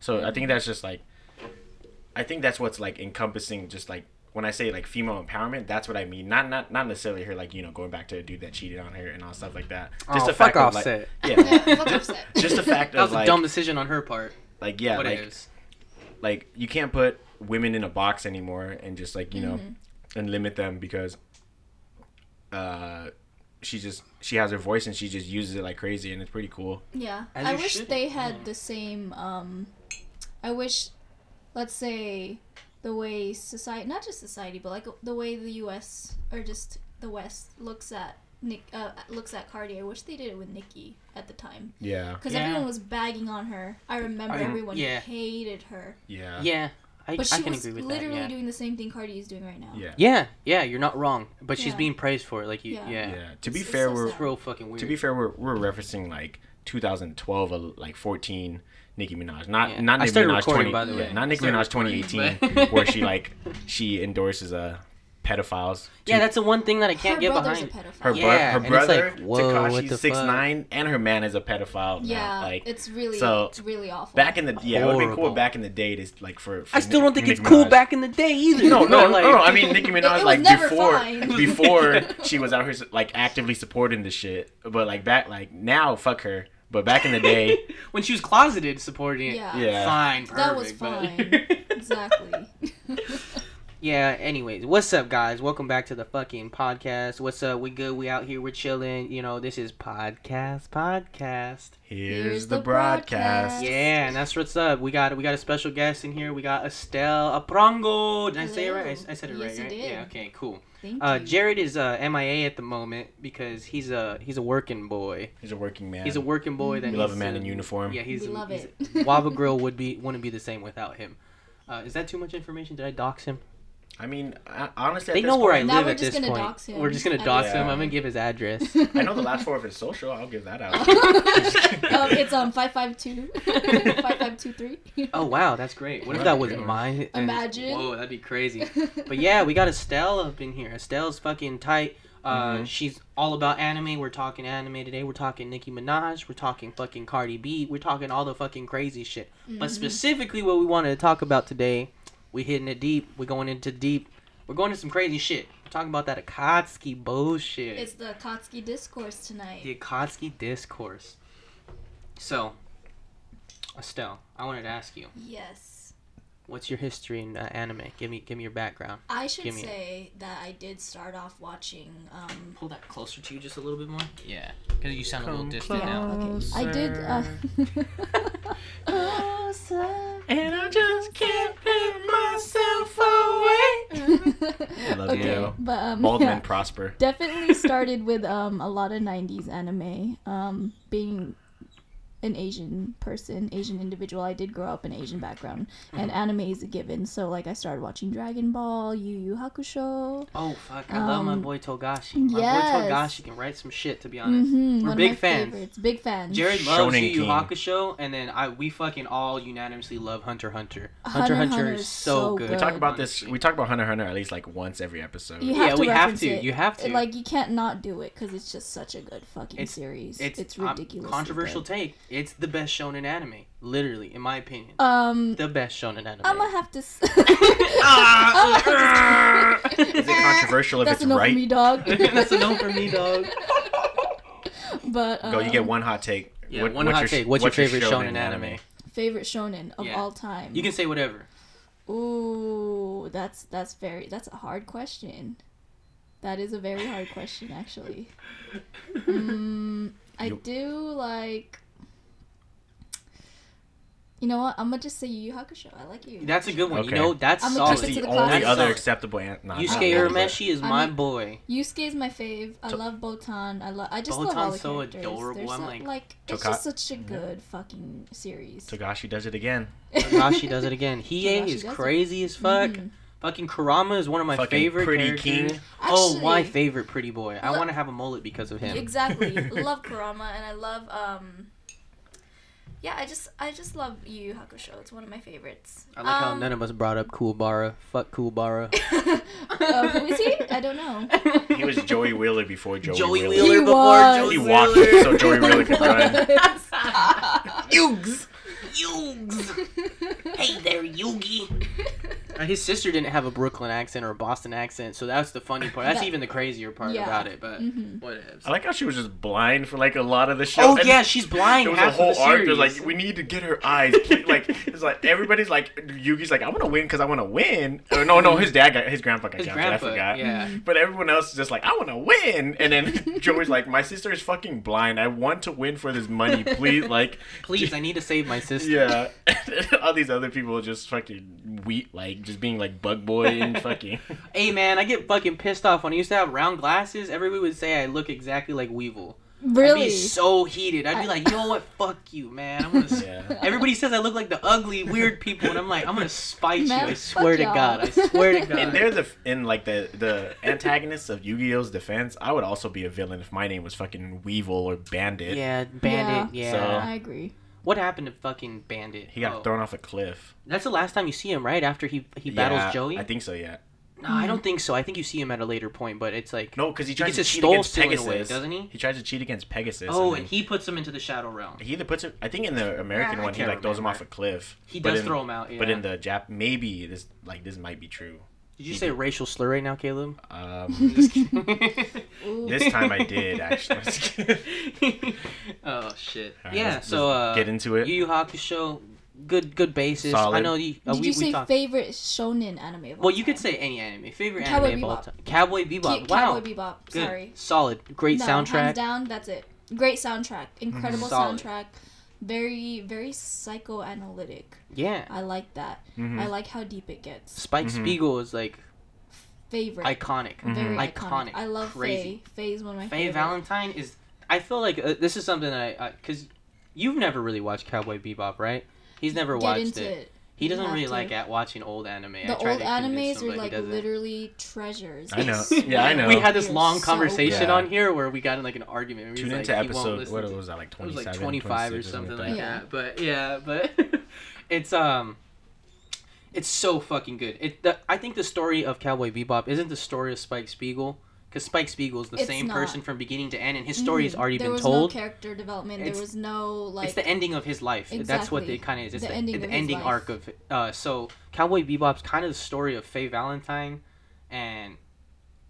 So I think that's just like, I think that's what's like encompassing just like when I say like female empowerment, that's what I mean. Not not not necessarily her like you know going back to a dude that cheated on her and all stuff like that. Just Oh, the fuck fact of like, Offset. yeah, Fuck Offset. just the fact That was of a like dumb decision on her part. like yeah what like it is. like you can't put women in a box anymore and just like you know Mm-hmm. and limit them because uh she just she has her voice and she just uses it like crazy and it's pretty cool Yeah, As I wish should. they had the same. Um, I wish, let's say, the way society, not just society, but like the way the U.S. or just the West looks at Nick, uh, looks at Cardi. I wish they did it with Nicki at the time yeah because Yeah. everyone was bagging on her. I remember I- everyone yeah. hated her, yeah Yeah, I, but I she can was agree with literally that. Yeah. doing the same thing Cardi is doing right now. yeah yeah, yeah, you're not wrong, but she's Yeah. being praised for it. Like you, Yeah. yeah, yeah to be It's- it's fair so we're sad. real fucking weird. to be fair we're, we're referencing like 2012 uh, like 14 Nicki Minaj not Yeah. not I Nicki started Minaj 20 by the yeah, not Nicki Started Minaj 2018 but- where she like she endorses uh pedophiles yeah, that's the one thing that I can't her get brother's behind. a pedophile. her, bro- Yeah, her brother like, Tekashi six fuck? nine and her man is a pedophile now. yeah, like it's really, so, it's really awful. back in the yeah, it would be cool back in the day to like for. for I still don't think Nicki it's cool back in the day either. No, no, but, no, no, I mean Nicki Minaj was like before fine. before she was out here like actively supporting the shit, but like back like now fuck her. But back in the day, when she was closeted, supporting it. Yeah. yeah, Fine, perfect. That was but- fine. exactly. Yeah, anyways, what's up, guys? Welcome back to the fucking podcast. What's up? We good? We out here, we're chilling. You know, this is podcast, podcast. here's, Here's the, the broadcast. broadcast. Yeah, and that's what's up. We got we got a special guest in here. We got Estelle Aprongo. Did I say it right? I, I said it Yes, right, you right? did. Yeah, okay, cool. Thank Uh, you. Jared is uh, MIA at the moment because he's a he's a working boy. He's a working man. He's a working boy that We love a man to- in uniform. Yeah, he's We a, love he's it. Wava Grill would be wouldn't be the same without him. Uh, is that too much information? Did I dox him? I mean, I, honestly, at They this know where I point- Now live at this point. dox him We're just gonna at dox this him. I'm gonna give his address. I know the last four of his social. I'll give that out. um, it's um five five two five five two three. Oh wow, that's great. What if that was good one. mine? Imagine. Whoa, that'd be crazy. But yeah, we got Estelle up in here. Estelle's fucking tight. Uh, Mhm. she's all about anime. We're talking anime today. We're talking Nicki Minaj. We're talking fucking Cardi B. We're talking all the fucking crazy shit. But specifically, what we wanted to talk about today, we hitting it deep. We're going into deep. We're going into some crazy shit. We're talking about that Akatsuki bullshit. It's the Akatsuki discourse tonight. the Akatsuki discourse. So, Estelle, I wanted to ask you, Yes. What's your history in uh, anime? Give me, give me your background. I should Give me it. say that I did start off watching. Um, Pull that closer to you just a little bit more. Yeah, because you sound a little distant yeah, now. okay. I did. Uh, and I just can't put myself away. I love Okay. you. but um, Bald yeah. men prosper. definitely started with um a lot of 90s anime um being an asian person asian individual i did grow up in asian background and anime is a given so like i started watching dragon ball yu yu hakusho Oh fuck! I love my Um, boy Togashi. My yes. boy Togashi can write some shit. To be honest, mm-hmm, we're one big of my fans. favorites big fans Jared loves Shonen Yu Yu King. Hakusho, and then I we fucking all unanimously love Hunter Hunter. Hunter Hunter x x Hunter Hunter is is so so good. good. We talk about this. We talk about Hunter Hunter at least like once every episode. you Yeah, to we have to. it. You have to. like you can't not do it because it's just such a good fucking It's- series It's, it's, um, ridiculous controversial take. It's the best shonen anime, literally, in my opinion. um the best shonen anime. i'm gonna have to s- Ah, Is it controversial if that's it's enough right? for me dog That's a no for me, dog. but um, Go, you get one hot take. Yeah, What- one what's hot your- take. What's, your favorite shonen, anime? favorite shonen of Yeah. all time You can say whatever. Ooh, that's that's very that's a hard question. That is a very hard question, actually. Mm, I do like. You know what? I'm gonna just say Yu Yu Hakusho. I like you. That's a good one. Okay. You know, that's I'ma solid. keep it the to the only classics. other acceptable. An- nah, Yusuke not I- really, Urameshi is I my mean- boy. Yusuke is my fave. I To- love Botan. I love. I just love all the Botan's so characters. adorable. They're I'm so- like- like it's Toka- just such a good fucking series. but Togashi does it again. Togashi does it again. Hiei Togashi is does it. crazy as fuck. Mhm. Fucking Kurama is one of my Fucking favorite pretty characters. king. oh, my Actually- favorite pretty boy. I Look- want to have a mullet because of him. Exactly. love Kurama and I love um yeah, I just I just love Yu Yu Hakusho. It's one of my favorites. I like how Um, none of us brought up Kuwabara. Fuck Kuwabara. uh, who is he? I don't know. He was Joey Wheeler before Joey, Joey Wheeler. Wheeler He before was. Joey He walked Wheeler. so Joey Wheeler could run. Yugs. Yugs. hey there, Yugi. Uh, his sister didn't have a Brooklyn accent or a Boston accent, so that's the funny part. That's That- even the crazier part Yeah. about it. But Mhm. whatever. I like how she was just blind for like a lot of the show. Oh and yeah, she's blind. It was a half whole of the arc. It was like we need to get her eyes. like it's like everybody's like Yugi's like I want to win because I want to win. Or no, no, his dad got his grandpa got his captured. grandpa. I forgot. Yeah. But everyone else is just like I want to win, and then Joey's like my sister is fucking blind. I want to win for this money, please. Like Please, I need to save my sister. yeah. All these other people just fucking wheat, like just being like bug boy and fucking. Hey man, I get fucking pissed off when I used to have round glasses. Everybody would say I look exactly like Weevil. I'd Really? be so heated. I'd be like, you know what? Fuck you, man. I'm gonna. Yeah. Everybody says I look like the ugly, weird people, and I'm like, I'm gonna spite Man, you. I swear to y'all. God. I swear to God. And they're the in like the the antagonists of Yu-Gi-Oh's defense. I would also be a villain if my name was fucking Weevil or Bandit. yeah, Bandit. Yeah. So- I agree. What happened to fucking Bandit? He got Oh. thrown off a cliff. That's the last time you see him, right? After he he battles Yeah, Joey. I think so. Yeah. no, I don't think so. I think you see him at a later point, but it's like No, because he tries gets to cheat against Pegasus, away, doesn't he? He tries to cheat against Pegasus. oh, and and he puts him into the Shadow Realm. he either puts him. I think in the American Yeah, one, he can't like throws him off a cliff. He does in- throw him out. Yeah. But in the Jap, maybe this like this might be true. Did you he say racial slur right now, Caleb? Um, this time I did actually. oh shit. Alright, yeah. let's- So let's uh, get into it. Yu Yu Hakusho, good good basis. I know you. Uh, Did we, you say talked- favorite shonen anime? Of all Well, you could say any anime. Favorite Cowboy anime of all Bebop. time. Cowboy Bebop. Ke- wow. Cowboy Bebop. Good. Sorry. Solid. Great no, soundtrack. Hands down, that's it. Great soundtrack. Incredible soundtrack. Very, very psychoanalytic. Yeah. I like that. Mhm. I like how deep it gets. Spike Mhm. Spiegel is like Favorite. iconic. Very Mhm. iconic. Iconic. I love Crazy. Faye. Faye one of my Faye favorite. Valentine is. I feel like uh, this is something that I because you've never really watched Cowboy Bebop, right? He's never Get watched into it. it. He doesn't have really to. like at watching old anime. I The old to convince animes him, are like literally treasures. I know. Yeah, I know. We had this They're long so conversation good. on here where we got in like an argument. We was Tune like, into he episode. What was that like? It was like 25 or something like Yeah. that. But yeah, but it's um it's so fucking good. It the, I think the story of Cowboy Bebop isn't the story of Spike Spiegel cuz Spike Spiegel is the It's same not. person from beginning to end and his story has Mhm. already there been was told. no character development. It's- there was no like. it's the ending of his life. That's what Exactly. it kind of is. It's The the, ending the ending life. arc of uh so Cowboy Bebop's kind of the story of Faye Valentine and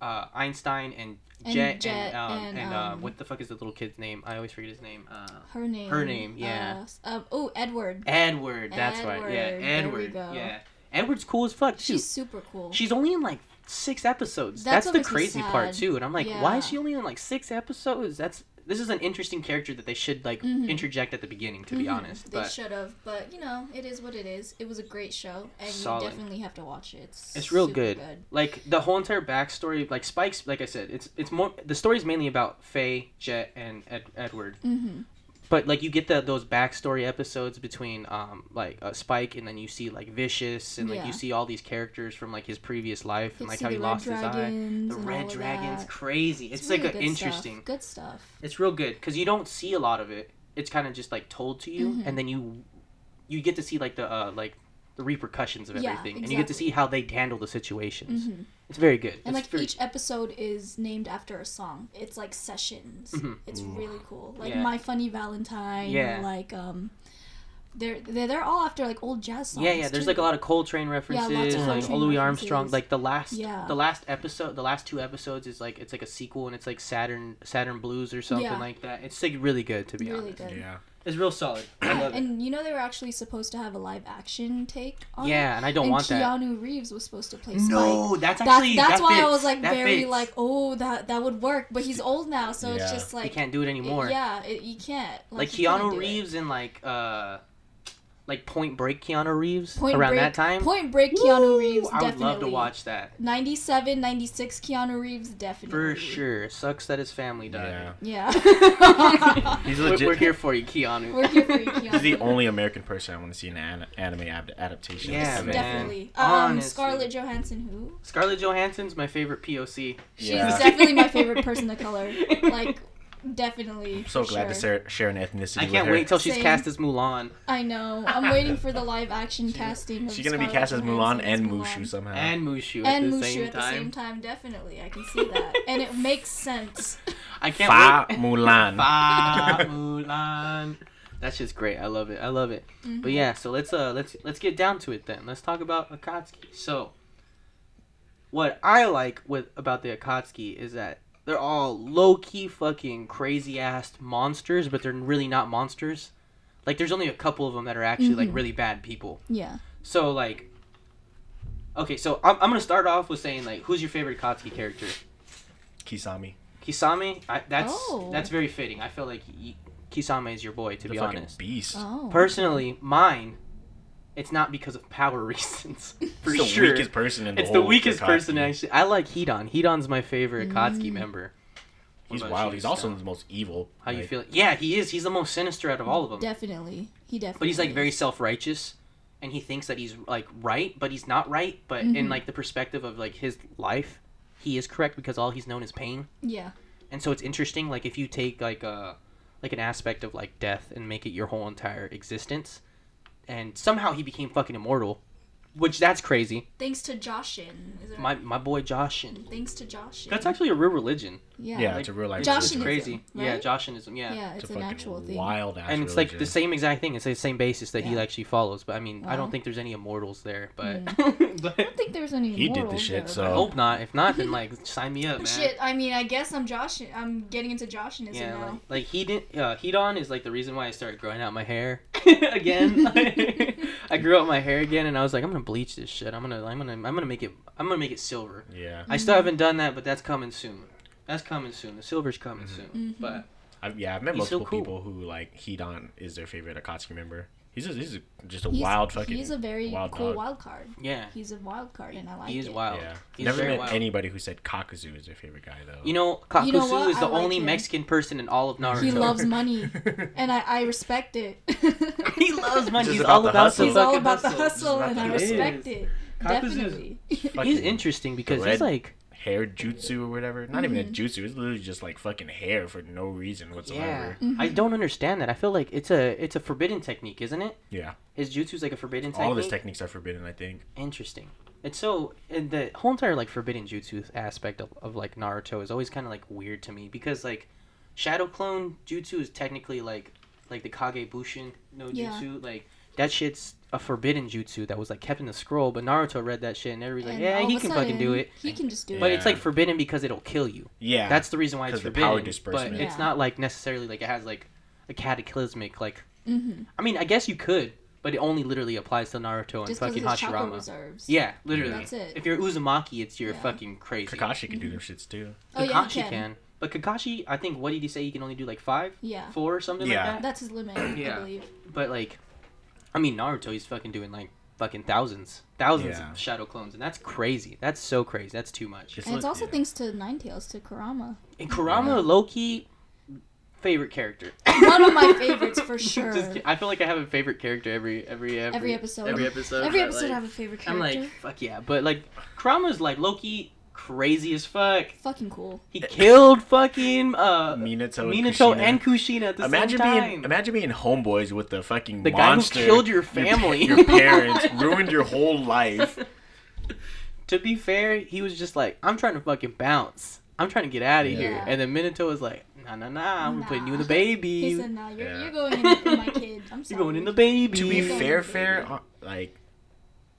uh Einstein and And Jet, and, um, and, and, uh, um, what the fuck is the little kid's name? I always forget his name. Uh, her name. her name, yeah. Uh, um, oh, Edward. Edward. That's right. Yeah, Edward, there we go. Yeah, Edward's cool as fuck too. She's super cool. She's only in like six episodes. That's That's, the crazy part too. And I'm like, why is she only in like six episodes? That's this is an interesting character that they should like Mhm. interject at the beginning. To be Mhm. honest, they should have, but you know, it is what it is. It was a great show, and Solid. you definitely have to watch it. It's, It's real super good. like the whole entire backstory, like Spike's, like I said, it's it's more the story's mainly about Faye, Jet, and Ed, Edward. Mm-hmm. But like you get the those backstory episodes between um like uh, Spike and then you see like Vicious and like Yeah. you see all these characters from like his previous life and like how he lost his eye. The Red Dragon's crazy. It's, really like a good stuff. interesting. Good stuff. It's real good because you don't see a lot of it. It's kind of just like told to you, Mhm. and then you you get to see like the uh like the repercussions of Yeah, everything, and you get to see how they handle the situations. hmm It's very good. And It's like very- each episode is named after a song. It's like sessions. Mhm. It's Ooh. really cool. Like Yeah. My Funny Valentine. Yeah. Like um, they're they're they're all after like old jazz songs. yeah, yeah. There's too. like a lot of Coltrane references, yeah, of like Coltrane Louis Armstrong. Like the last, Yeah. the last episode, the last two episodes is like it's like a sequel, and it's like Saturn, Saturn Blues or something Yeah. like that. It's like really good to be really honest. good. Yeah. It's real solid. I love it. And you know they were actually supposed to have a live action take on it. Yeah, and I don't and want that. Keanu Reeves was supposed to play Spike. No, that's That's, actually that's that why I fits. was like That very fits. like, oh, that that would work. But he's old now, so it's Yeah. just like he can't do it anymore. Yeah, it, you can't. like you can't Keanu do it. Reeves and like uh, like Point Break Keanu Reeves Point around Break, that time. Point Break Keanu Woo! Reeves I would definitely. love to watch that 97, 96 Keanu Reeves definitely. for sure. Sucks that his family died. Yeah. Yeah. He's We're, legit. we're here for you, Keanu. We're here for you, Keanu. He's the only American person I want to see in an anime ad- adaptation. Yeah, man. definitely. Um, Scarlett Johansson, who? Scarlett Johansson's my favorite POC. She's Yeah. definitely my favorite person of color. Like, definitely. I'm so glad sure. to share, share an ethnicity I can't her. wait till she's Same. cast as Mulan I know. I'm waiting for the live action casting. She's gonna be cast as Mulan Johansson and Mulan. Mushu somehow. and Mushu And the Mushu same at the time. same time, definitely. I can see that. and it makes sense. I can't Fa wait. Mulan. Fa Mulan. That's just great. I love it. I love it. Mhm. But yeah, so let's uh let's let's get down to it then. Let's talk about Akatsuki. So what I like with about the Akatsuki is that they're all low key fucking crazy ass monsters, but they're really not monsters. Like there's only a couple of them that are actually like Mhm. really bad people. Yeah. So like Okay, so I'm, I'm gonna start off with saying like who's your favorite Katsuki character? Kisami. Kisame, I, that's Oh. that's very fitting. I feel like y- Kisame is your boy to the be fucking honest. beast. Oh. Personally, mine, it's not because of power reasons. For He's the weakest person in the it's whole the weakest Akatsuki. person actually. I like Hidan. Hidan's my favorite Akatsuki Mm. member. What He's wild. He's also the most evil. How you feel? Yeah, he is. He's the most sinister out of all of them. Definitely. He definitely. But he's like is. very self-righteous, and he thinks that he's like right, but he's not right. But in Mhm. like the perspective of like his life, he is correct because all he's known is pain. Yeah. and so it's interesting like if you take like a like an aspect of like death and make it your whole entire existence and somehow he became fucking immortal which that's crazy Thanks to Jashin. Is it my my boy jashin Thanks to Jashin. that's actually a real religion Yeah. Yeah, Like, it's a real life. it's Jashinism, crazy yeah right? jashinism yeah, Yeah, It's it's a an fucking actual thing. wild ass. and it's like the same exact thing it's the same basis that he actually follows but i mean i don't think there's any immortals there but I but don't think there's any. He did the shit, there, so- i hope not if not then like sign me up man Shit, I mean, I guess I'm Josh. I'm getting into Jashinism Yeah, now. like, like he didn't. Uh, Hidan is like the reason why I started growing out my hair again. I grew out my hair again, and I was like, I'm gonna bleach this shit. I'm gonna, I'm gonna, I'm gonna make it. I'm gonna make it silver. Yeah. I still haven't done that, but that's coming soon. That's coming soon. The silver's coming Mhm. soon. Mhm. But I've, yeah, I've met He's so multiple cool. people who like Hidan is their favorite Akatsuki member. He's just, he's just a He's- wild fucking. He's a very wild cool dog. wild card. yeah, He's a wild card, and I like He's is it. wild. yeah. He's Never met wild. anybody who said Kakuzu is their favorite guy though. You know, Kakuzu You know what? is the like only him. Mexican person in all of Naruto. He loves money, and I, I respect it. he loves money. Just He's about all the about hustle. the He's all about the hustle. hustle, and I respect it. Kakuzu's- Definitely. He's interesting because he's like hair jutsu or whatever. Not even a Mhm. jutsu. It's literally just like fucking hair for no reason Yeah, whatsoever. Mhm. I don't understand that. I feel like it's a it's a forbidden technique, isn't it? Yeah. His jutsu's like a forbidden technique. All of his techniques are forbidden. I think. Interesting. It's so and the whole entire like forbidden jutsu aspect of, of like Naruto is always kind of like weird to me because like Shadow Clone jutsu is technically like like the Kage Bunshin no Yeah. jutsu like that shit's a forbidden jutsu that was like kept in the scroll, but Naruto read that shit and everybody's like, yeah, he of a can fucking do it. He can just do But it. But it's like forbidden because it'll kill you. Yeah. That's the reason why it's 'Cause the forbidden. power but disbursement. it's not like necessarily like it has like a cataclysmic like. hmm I mean, I guess you could, but it only literally applies to Naruto and Just because fucking of his Hashirama. reserves. Yeah, literally. That's it. If you're Uzumaki, it's you're Yeah. fucking crazy. Kakashi can do their shits too. Oh, yeah, Kakashi he can. can. But Kakashi, I think, what did he say? He can only do like five, Yeah. four, or something Yeah. like that. That's his limit, Yeah. I believe. But like, I mean, Naruto, he's fucking doing like fucking thousands, thousands Yeah. of shadow clones, and that's crazy. That's so crazy. That's too much. Just And it's look- also yeah. thanks to Nine-Tails, to Kurama. And Kurama, Loki, favorite character. One of my favorites for sure. Just I feel like I have a favorite character every every every, Every episode. Every episode. Every but, episode like, I have a favorite character. I'm like, fuck yeah, but like, Kurama's like Loki, crazy as fuck. Fucking cool. He killed fucking uh Minato, and Minato Kushina. and Kushina at the imagine same time. being imagine being homeboys with the fucking The guy who killed your family. your, parents, ruined your whole life. to be fair, he was just like, I'm trying to fucking bounce. I'm trying to get out of here. And then Minato was like, Nah, nah, nah. I'm Nah. putting you in the baby. He said, "Nah, you're, Yeah. you're going in, in my kid. I'm sorry." You're going in the baby. To be fair, fair, uh, like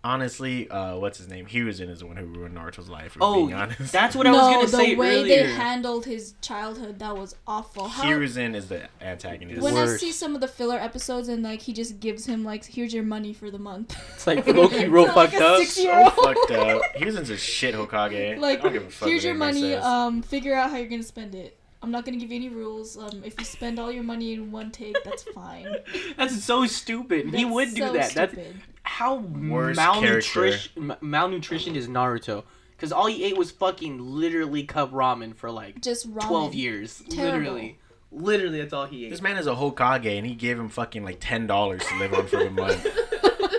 honestly, uh, what's his name? Hiruzen is the one who ruined Naruto's life. Oh, being honest. that's what I no, was gonna the say The way earlier. they handled his childhood, that was awful. How, Hiruzen is the antagonist. when Worst. I see some of the filler episodes and like he just gives him like, here's your money for the month. It's like Loki real Like fucked a up. six- so Zero. fucked up. Hiruzen's a shit Hokage. like, I don't give a fuck here's what your money. says. Um, figure out how you're gonna spend it. I'm not gonna give you any rules. Um, if you spend all your money in one take, that's fine. That's so stupid. he would do so that. That's how Worst malnutrition malnutrition is Naruto. Because all he ate was fucking literally cup ramen for like just ramen. 12 years. Terrible. Literally. Literally, that's all he ate. This man is a Hokage, and he gave him fucking like ten dollars to live on for the month.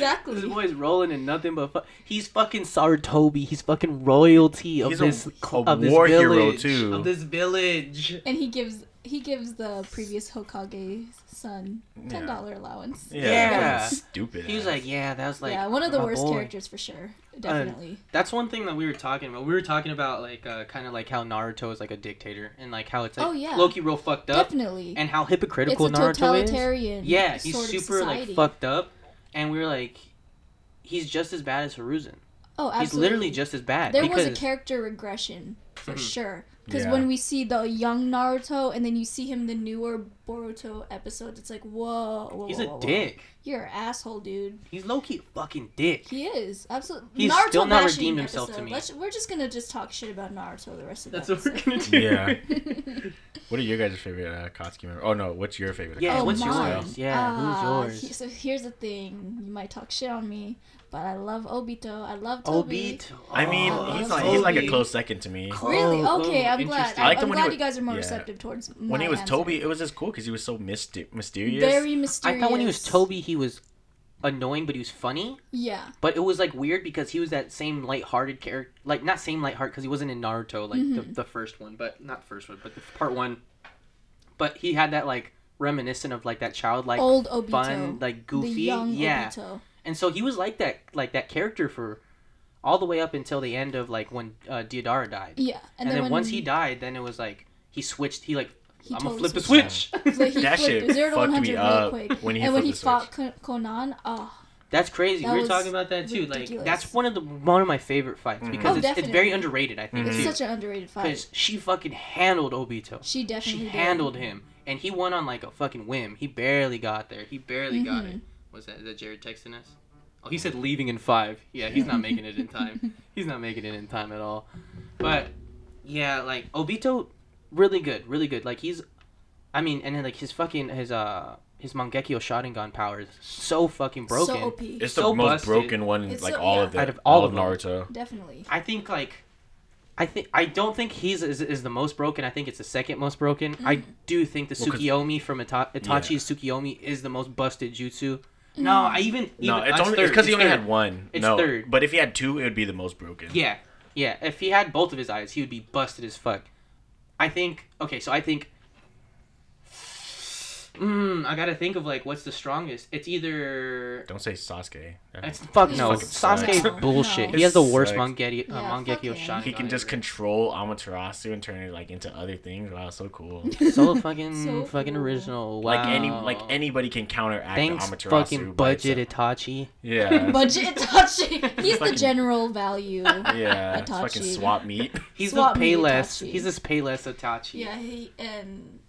exactly. This boy's rolling in nothing but fu- he's fucking Sarutobi. He's fucking royalty of He's a- this a of this war hero, village, too. Of this village. and he gives he gives the previous Hokage son ten dollar allowance. Yeah, Yeah. stupid. He was ass. like, yeah, that was like yeah, one of the worst boy. characters for sure. Definitely. That's one thing that we were talking about. We were talking about like uh, kind of like how Naruto is like a dictator and like how it's like Oh, yeah. Loki real fucked up Definitely. and how it's hypocritical a Naruto is. Yeah, he's sort of super like fucked up, and we were like, he's just as bad as Hiruzen. Oh, absolutely. He's literally just as bad. There was a character regression for Mhm. sure. Because Yeah. when we see the young Naruto and then you see him in the newer Boruto episodes, it's like, whoa, whoa he's whoa, a whoa, whoa. dick. You're an asshole, dude. He's low key fucking dick. He is absolutely. He's Naruto still not bashing redeemed himself to episode. me. Let's, we're just gonna just talk shit about Naruto the rest of the That's what we're gonna do. Yeah. What are your guys' favorite uh, Akatsuki members? Oh no, what's your favorite? Yeah, oh, Akatsuki what's mine. yours? Yeah, who's Ah, yours? he- so here's the thing. You might talk shit on me, but I love Obito. I love Toby. Obito. I mean, Oh, he's like he's like a close second to me. Really? Oh, Okay, I'm glad. interesting. I, I liked am him when he glad was- you guys are more yeah. receptive towards When he was answer. Toby, it was just cool because he was so mysti- mysterious. very mysterious. I thought when he was Toby, he was annoying, but he was funny. Yeah. But it was like weird because he was that same light-hearted character, like not same light-hearted because he wasn't in Naruto, like the, Mhm. the first one, but not first one, but the part one. But he had that like reminiscent of like that childlike, Old Obito. fun, like goofy, The young yeah. Obito. And so he was like that, like that character for all the way up until the end of like when uh, Deidara died. Yeah. And, then, when once he died, then it was like he switched. He like he I'm gonna totally flip the switch. Like, he That flipped shit zero to fucked 100 me real up quick. when he and when he the fought Con- Konan, oh, That's crazy. That we were talking about that too. Like that's one of the one of my favorite fights Mhm. because Oh, it's, it's very underrated. I think Mhm. it's too. such an underrated fight. because she fucking handled Obito. She definitely She did. handled him, and he won on like a fucking whim. He barely got there. He barely got Mhm. it. Was that is that Jared texting us? Oh, he said leaving in five. Yeah, he's not making it in time. He's not making it in time at all. But yeah, like Obito, really good, really good. Like he's, I mean, and then like his fucking his uh his Mangekyo Sharingan power is so fucking broken. So OP. It's so the most busted. broken one, It's like so- all yeah. of them, Out of all all of of them. Naruto. Definitely. I think like I think I don't think he's is, is the most broken. I think it's the second most broken. I Mm. do think the Well, 'cause- Tsukiyomi from Ita- Itachi's Tsukiyomi is the most busted jutsu. No, mm. I even, even No, it's only third. because he only third. had one. It's no, third. But if he had two, it would be the most broken. Yeah, yeah. If he had both of his eyes, he would be busted as fuck. I think. Okay, so I think. Mm, I gotta think of like what's the strongest. It's either. Don't say Sasuke. It's fuck no. Fucking sucks. Sasuke bullshit. no. He has the worst sucks. Mangekyo, uh, Yeah, fuck Mangekyo him. He can just ever. control Amaterasu and turn it like into other things. Wow, so cool. so fucking So fucking cool. original. Wow. Like any like anybody can counteract Thanks, Amaterasu. fucking by budget itself. Itachi. Yeah. Budget Itachi. He's the general value. yeah. It's fucking swap meet. He's Swap the meet Payless. Itachi. He's this Payless Itachi. Yeah, he and you know.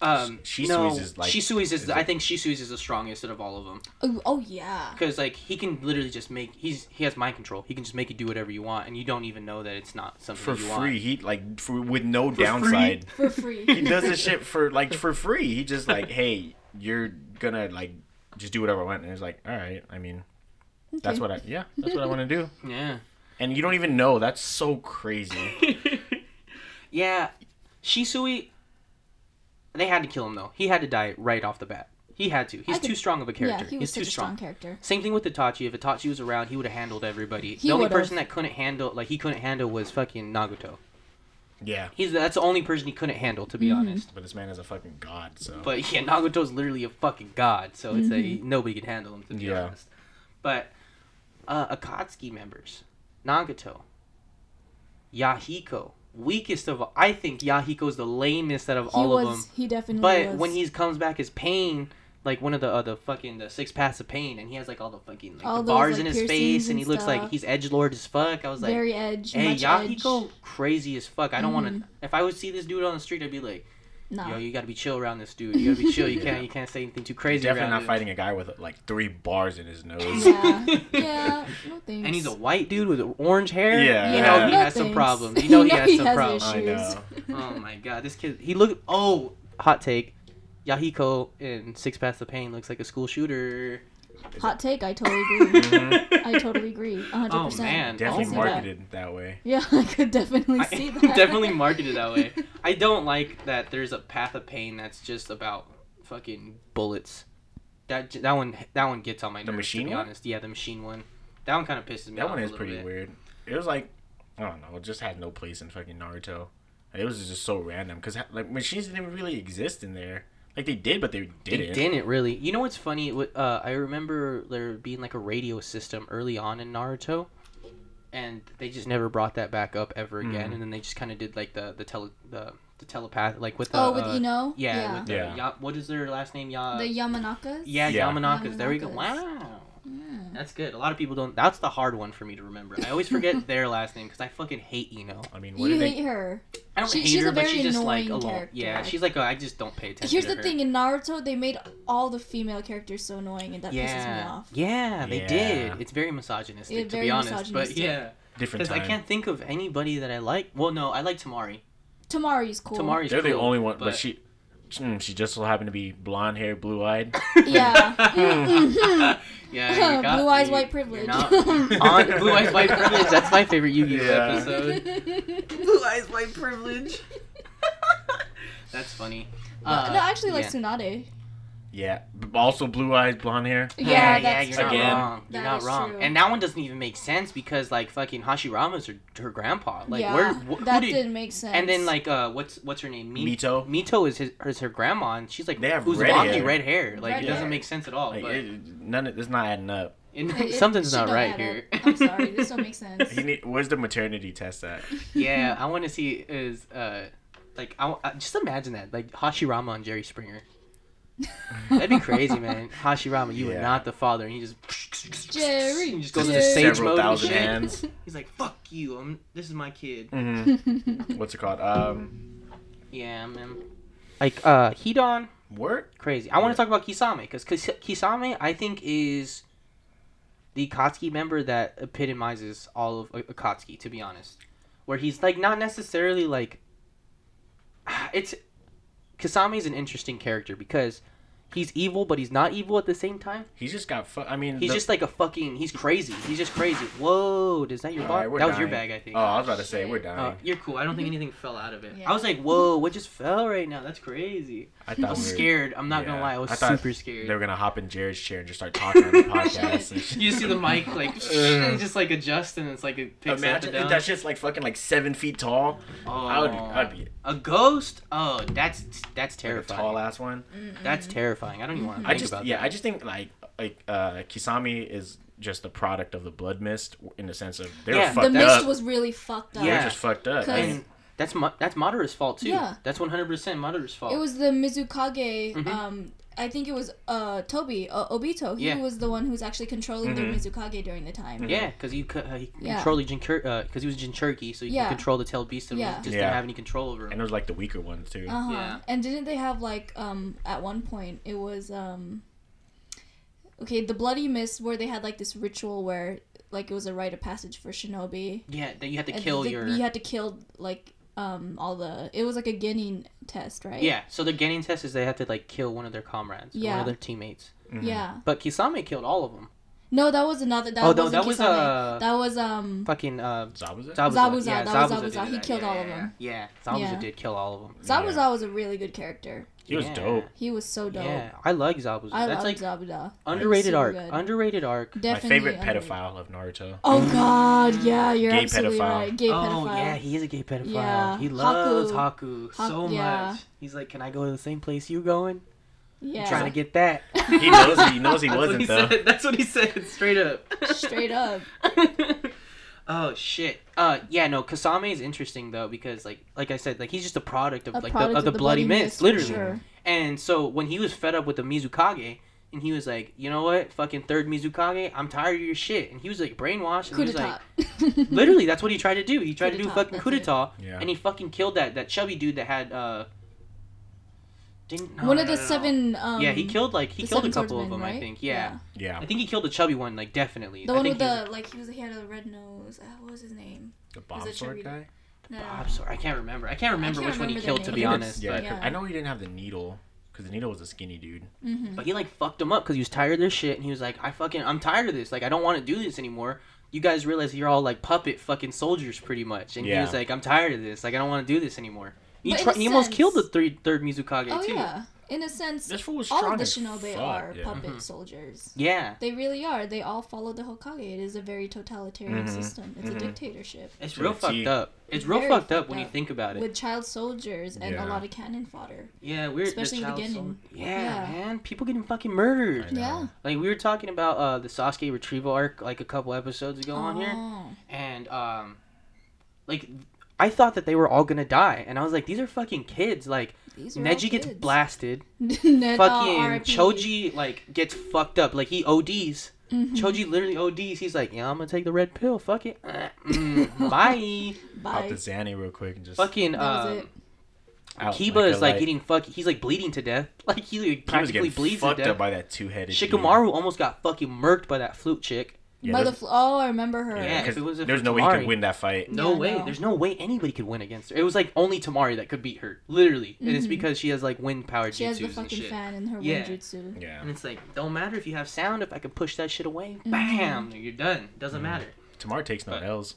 Um, Shisui's no, is, like- Shisui's is. is I think Shisui's is the strongest out of all of them Oh, oh yeah. because like he can literally just make. He's he has mind control. He can just make you do whatever you want, and you don't even know that it's not something For you free. want. He like for with no free? downside. For free. he does this shit for like for free. He just like, hey, you're gonna like just do whatever I want, and it's like, all right. I mean, that's what I yeah, that's what I want to do. Yeah. And you don't even know. That's so crazy. yeah, Shisui. They had to kill him though. He had to die right off the bat. He had to. He's I could- too strong of a character. Yeah, he was He's too such a strong strong. character. Same thing with Itachi. If Itachi was around, he would have handled everybody. He the only would've. person that couldn't handle, like he couldn't handle, was fucking Nagato. yeah. He's that's the only person he couldn't handle, to be Mhm. honest. But this man is a fucking god. So But yeah, Nagato's literally a fucking god, so it's a Mm-hmm. nobody could handle him, to be Yeah. honest. But uh, Akatsuki members, Nagato, Yahiko, weakest of. I think Yahiko's the lamest out of He all was. of them. He definitely But was. when he comes back as Pain, like one of the uh, the fucking the six paths of pain, and he has like all the fucking like All the those, bars like, in his face, and he looks like he's edge lord as fuck. I was like, very edge. hey, Yahiko, edge. crazy as fuck. I don't want Mhm. to. If I would see this dude on the street, I'd be like, Nah. yo, you gotta be chill around this dude. You gotta be chill. You can't you can't say anything too crazy. definitely around not him. fighting a guy with like three bars in his nose. yeah. Yeah. No thanks. And he's a white dude with orange hair. Yeah. You know he No has some problems. You know he You has some problems. I know. oh my god, this kid. He look. Oh, hot take. Yahiko in Six Paths of Pain looks like a school shooter. Hot take. I totally agree. Mhm. I totally agree. 100%. Oh, man. Definitely see that. marketed that. way. Yeah, I could definitely I see that. definitely marketed that way. I don't like that there's a path of pain that's just about fucking bullets. That that one that one gets on my The nerves. machine to be one? honest, yeah, the machine one. That one kind of pisses me That off. That one is little pretty bit. weird. It was like I don't know. It just had no place in fucking Naruto. It was just so random because like machines didn't even really exist in there. Like they did, but they They didn't. They didn't really. You know what's funny? Wh- Uh, I remember there being like a radio system early on in Naruto, and they just never brought that back up ever again. Mhm. And then they just kind of did like the the tele the the telepath like with the oh, with uh, Ino. yeah, Yeah. with the, Yeah. Ya- what is their last name? Ya- The Yamanakas. yeah, Yeah. Yamanakas. There we go. Wow. That's good. A lot of people don't. That's the hard one for me to remember. I always forget their last name because I fucking hate Ino. I mean, what You did they? hate her. I don't She- hate she's her, a but very she's just like annoying alone. character. Yeah, she's like, I just don't pay attention. Here's to the her. thing: in Naruto, they made all the female characters so annoying, and that pisses me Yeah, off. yeah, they Yeah. did. It's very misogynistic, Yeah, to very be honest. misogynistic. But yeah, Different because I can't think of anybody that I like. Well, no, I like Temari. Temari's cool. Temari's They're the cool, only one, but, she, mm, she just so happened to be blonde hair, blue eyed. Yeah. Mhm. yeah, got- Blue eyes, you- white privilege. not- on blue eyes, white privilege. That's my favorite Yu-Gi-Oh Yeah. episode. Blue eyes, white privilege. That's funny. Uh, no, I actually like yeah. Tsunade. Yeah, also blue eyes, blonde hair. Yeah, yeah, that's you're not Again. wrong. You're That not wrong. true. And that one doesn't even make sense because like fucking Hashirama's her, her grandpa. Like yeah, where wh- that did didn't make sense. and then like uh what's what's her name? Mi- Mito. Mito is his is her grandma and she's like They have Uzumaki, red hair. red hair. Like Red it doesn't hair. make sense at all. Like, but it, none of it's not adding up. it- It- it something's should not not right here. up. I'm sorry, this don't make sense. He need, where's the maternity test at? yeah, I want to see is uh like I, w- I- just imagine that like Hashirama and Jerry Springer. That'd be crazy, man. Hashirama, you are not the father, and he just Jerry, he just goes Jerry. into sage Several mode and thousand shit. hands. He's like, "Fuck you! I'm, this is my kid." hmm What's it called? Um, Yeah, man. Like uh, Hidan, work. crazy. I want to talk about Kisame because Kisame, I think, is the Akatsuki member that epitomizes all of A- Akatsuki. To be honest, where he's like not necessarily like it's Kisame is an interesting character because he's evil, but he's not evil at the same time. He's just got. Fu- I mean, He's the- just like a fucking. He's crazy. He's just crazy. Whoa, is that your All bar? right, we're that was your dying. bag, I think. Oh, I was about to say we're Oh, dying. you're cool. I don't think mm-hmm. anything fell out of it. Yeah. I was like, whoa, what just fell right now? That's crazy. I I was we were- scared. I'm not gonna lie. I was I super scared. They were gonna hop in Jared's chair and just start talking on the podcast. and. You see the mic like just like adjust and it's like it picks Imagine up if and that like fucking like seven feet tall. Oh, I would be, I'd be a ghost. Oh, that's that's like a terrifying. tall ass one. That's terrifying. I don't even want to I just about yeah, that. I just think like like uh Kisame is just the product of the blood mist in the sense of they Yeah. were the mist up. was really fucked up. They're just fucked up. 'Cause- And and that's Ma- that's Madara's fault too. Yeah. That's 100 percent Madara's fault. It was the Mizukage. Mhm. Um, I think it was uh Toby uh, Obito. He Yeah. was the one who was actually controlling their Mhm. Mizukage during the time. yeah, because he, co- uh, he Yeah. controlled the Jinkir, uh, because he was Jinchuriki, so he Yeah. could control the tail beast and Yeah. just Yeah. didn't have any control over him. and it was like the weaker ones too. Uh huh. Yeah. And didn't they have like um at one point it was um okay the bloody mist where they had like this ritual where like it was a rite of passage for shinobi. yeah, that you had to And kill the- your. You had to kill like um all the. It was like a Genin test, right? Yeah, so the Genin test is they have to like kill one of their comrades, one of their teammates. Mhm. Yeah. But Kisame killed all of them. No, that was another. That oh no, wasn't that was Kisame. uh, That was um. fucking uh, Zabuza? Zabuza. Zabuza, Yeah, that was Zabuza Zabuza. He that. killed yeah, all of them. Yeah, Zabuza Yeah. did kill all of them. Zabuza Yeah. was a really good character. He was Yeah. dope. He was so dope. Yeah, I like Zabuza. I That's love like Zabuza. underrated arc. good. Underrated arc. My favorite underrated. pedophile of Naruto. Oh God, yeah, you're Gay absolutely pedophile. right. Gay oh pedophile. yeah, he is a gay pedophile. Yeah. He loves Haku. Haku, so yeah. much. He's like, "Can I go to the same place you going? Yeah. Trying to get that." He knows he knows he wasn't he though. Said. That's what he said, straight up. Straight up. oh shit. Uh, yeah, no. Kisame is interesting though because like, like I said, like he's just a product of A like product the, of the, bloody, mist, for literally. sure. And so when he was fed up with the Mizukage, and he was like, you know what, fucking third Mizukage, I'm tired of your shit. And he was like brainwashed. And Coup he was like, literally, that's what he tried to do. He tried to do fucking that's coup it. d'etat, Yeah. and he fucking killed that that chubby dude that had uh. Ding, no, One no, of the no, no. seven. Um, yeah, he killed like he killed a couple of swordsmen, them. I think. Yeah. Yeah. I think he killed the chubby one. Like definitely. The I one think with he's- the like he was he had a red nose. Uh, what was his name? The bomb it sword Chirito? guy? No, no. Bob Sword. I can't remember. I can't remember can't which one he killed. their To be honest, Yeah, but, Yeah. I know he didn't have the needle because the needle was a skinny dude. Mm-hmm. but he like fucked him up because he was tired of this shit, and he was like, "I fucking, I'm tired of this. Like, I don't want to do this anymore." You guys realize you're all like puppet fucking soldiers, pretty much, and he was like, "I'm tired of this. Like, I don't want to do this anymore." He, tri- a he almost sense- killed the three, third Mizukage Oh too. yeah. in a sense, This fool was all strong of the as shinobi fuck, are yeah. puppet Mhm. soldiers. Yeah. They really are. They all follow the Hokage. It is a very totalitarian Mhm. system. It's Mhm. a dictatorship It's real the fucked T. up. It's real Very fucked up fucked when you think about it. with child soldiers and Yeah. a lot of cannon fodder. yeah, we're especially the with child Genin. soul- Yeah, Yeah. man, people getting fucking murdered. Yeah. Like we were talking about uh the Sasuke retrieval arc like a couple episodes ago on here, Oh. and um, like I thought that they were all gonna die, and I was like, these are fucking kids. Like Neji all gets kids. blasted, Ned, oh, fucking RIP. Choji like gets fucked up, like he ODs. Mhm. Choji literally ODs. He's like, yeah, I'm gonna take the red pill. Fuck it. Uh, mm, bye. Pop Bye. the Zanny real quick and just fucking That was um, out Kiba like is like light. getting fuck. He's like bleeding to death. Like he like, He was practically getting bleeds to fucked death. up by that two-headed. dude. Shikamaru almost got fucking murked by that flute chick. Yeah, By the there's- fl- oh, I remember her. Yeah, Yeah, if because it wasn't there's for no way he could win that fight. No Yeah, way. no. There's no way anybody could win against her. It was like only Temari that could beat her, literally, and it's Mhm. because she has like wind powered She has the fucking fan in her Yeah. jutsu. Yeah. And it's like, don't matter if you have sound. If I can push that shit away, Mhm. bam, you're done. Doesn't Mhm. matter. Temari takes no But- L's.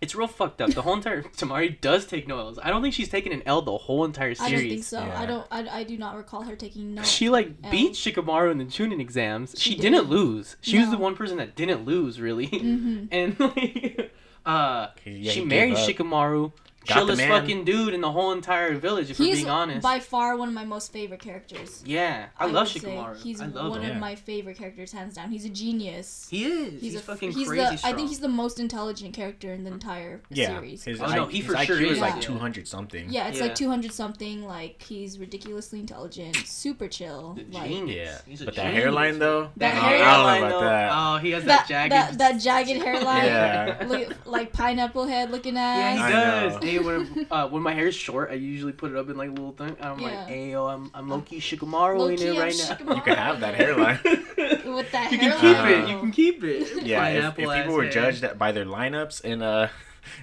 It's real fucked up. The whole entire Temari does take no L's. I don't think she's taken an L the whole entire series. I don't think so. Yeah. I don't. I, I do not recall her taking no. She like L. beat Shikamaru in the Chunin exams. She, She didn't lose. She was the one person that didn't lose, really. hmm and like, uh, yeah, she married. Shikamaru. Got the Chillest fucking dude in the whole entire village, if we're being honest. by far one of my most favorite characters. yeah, I, love would say Shikamaru. He's I love one him. of Yeah. my favorite characters, hands down. He's a genius. He is. He's, a fucking he's crazy the, strong. I think he's the most intelligent character in the entire Yeah. series. His, Oh, no, I- he his for IQ sure is is, like yeah. 200 something. Yeah, it's Yeah. like 200 something. Like, he's ridiculously intelligent, super chill. The Like, genius. Yeah. He's a But that hairline though. That That hairline, I don't know though. about that. Oh, he has that, that, jagged. that, that jagged hairline. Yeah. Like pineapple head looking at. Yeah, he does. Know. When, uh, when my hair is short, I usually put it up in like a little thing. I'm like, Yeah. hey, yo, I'm, I'm Loki Shikamaru Low-key, in it I'm right now. You can have that hairline. With that You can keep Uh, it. You can keep it. Yeah, if, if people were hair. judged by their lineups in uh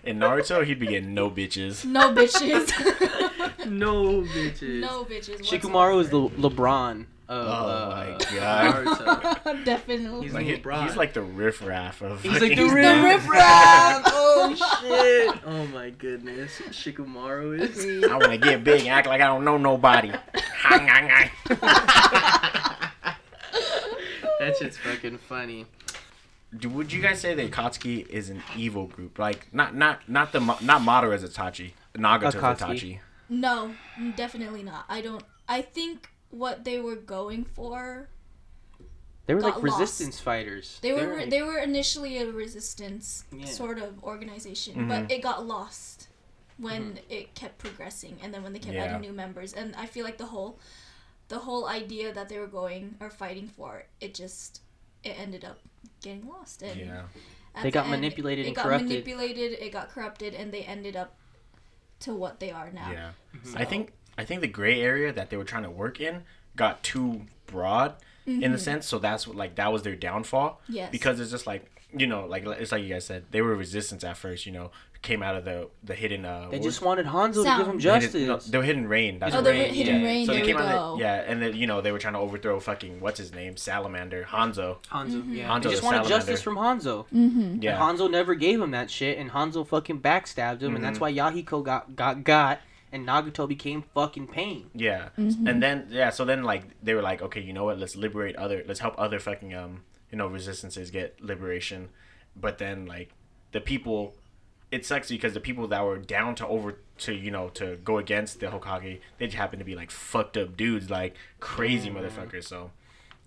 in Naruto, he'd be getting no bitches. No bitches. no bitches. no bitches. Shikamaru is the LeBron of Oh uh, my God. Naruto. Definitely. He's Like, like he- LeBron. he's like the riffraff of. He's like fucking- the riff- riffraff. oh shit! Oh my goodness, Shikamaru is. I want to get big and act like I don't know nobody. That shit's fucking funny. Do, would you guys say that Akatsuki is an evil group? Like not not not the not Madara as Itachi, Nagato as Akatsuki. Itachi. No, definitely not. I don't. I think what they were going for, They were Got like lost. resistance fighters. they were They're like- they were initially a resistance Yeah. sort of organization, Mhm. but it got lost when it kept progressing, and then when they kept Yeah. adding new members, and I feel like the whole, the whole idea that they were going or fighting for, it just, it ended up getting lost, and Yeah. at They the got end, manipulated it and got corrupted. manipulated, it got corrupted, and they ended up to what they are now. Yeah. So- I think I think the gray area that they were trying to work in got too broad in a sense, so that's what like that was their downfall. Mm-hmm. Yes. Because it's just like you know, like it's like you guys said, they were resistance at first. You know, came out of the the hidden. Uh, They what- just wanted Hanzo to give Sound. him justice. hidden, no, they were hidden rain. That's Oh, what the rain. hidden yeah. rain, So there they we came out go. of, yeah, and then you know they were trying to overthrow fucking what's his name, Salamander, Hanzo. Hanzo, Mm-hmm. yeah. Hanzo they just wanted salamander. justice from Hanzo. Mm-hmm. Yeah. And Hanzo never gave him that shit, and Hanzo fucking backstabbed him, and that's Mhm. why Yahiko got got got, and Nagato became fucking pain. Yeah. Mm-hmm. And then yeah, so then like they were like, okay, you know what? Let's liberate other. Let's help other fucking um you know resistances get liberation. But then like the people, it sucks because the people that were down to over to you know to go against the Hokage, they just happen to be like fucked up dudes, like crazy Mm. motherfuckers. So.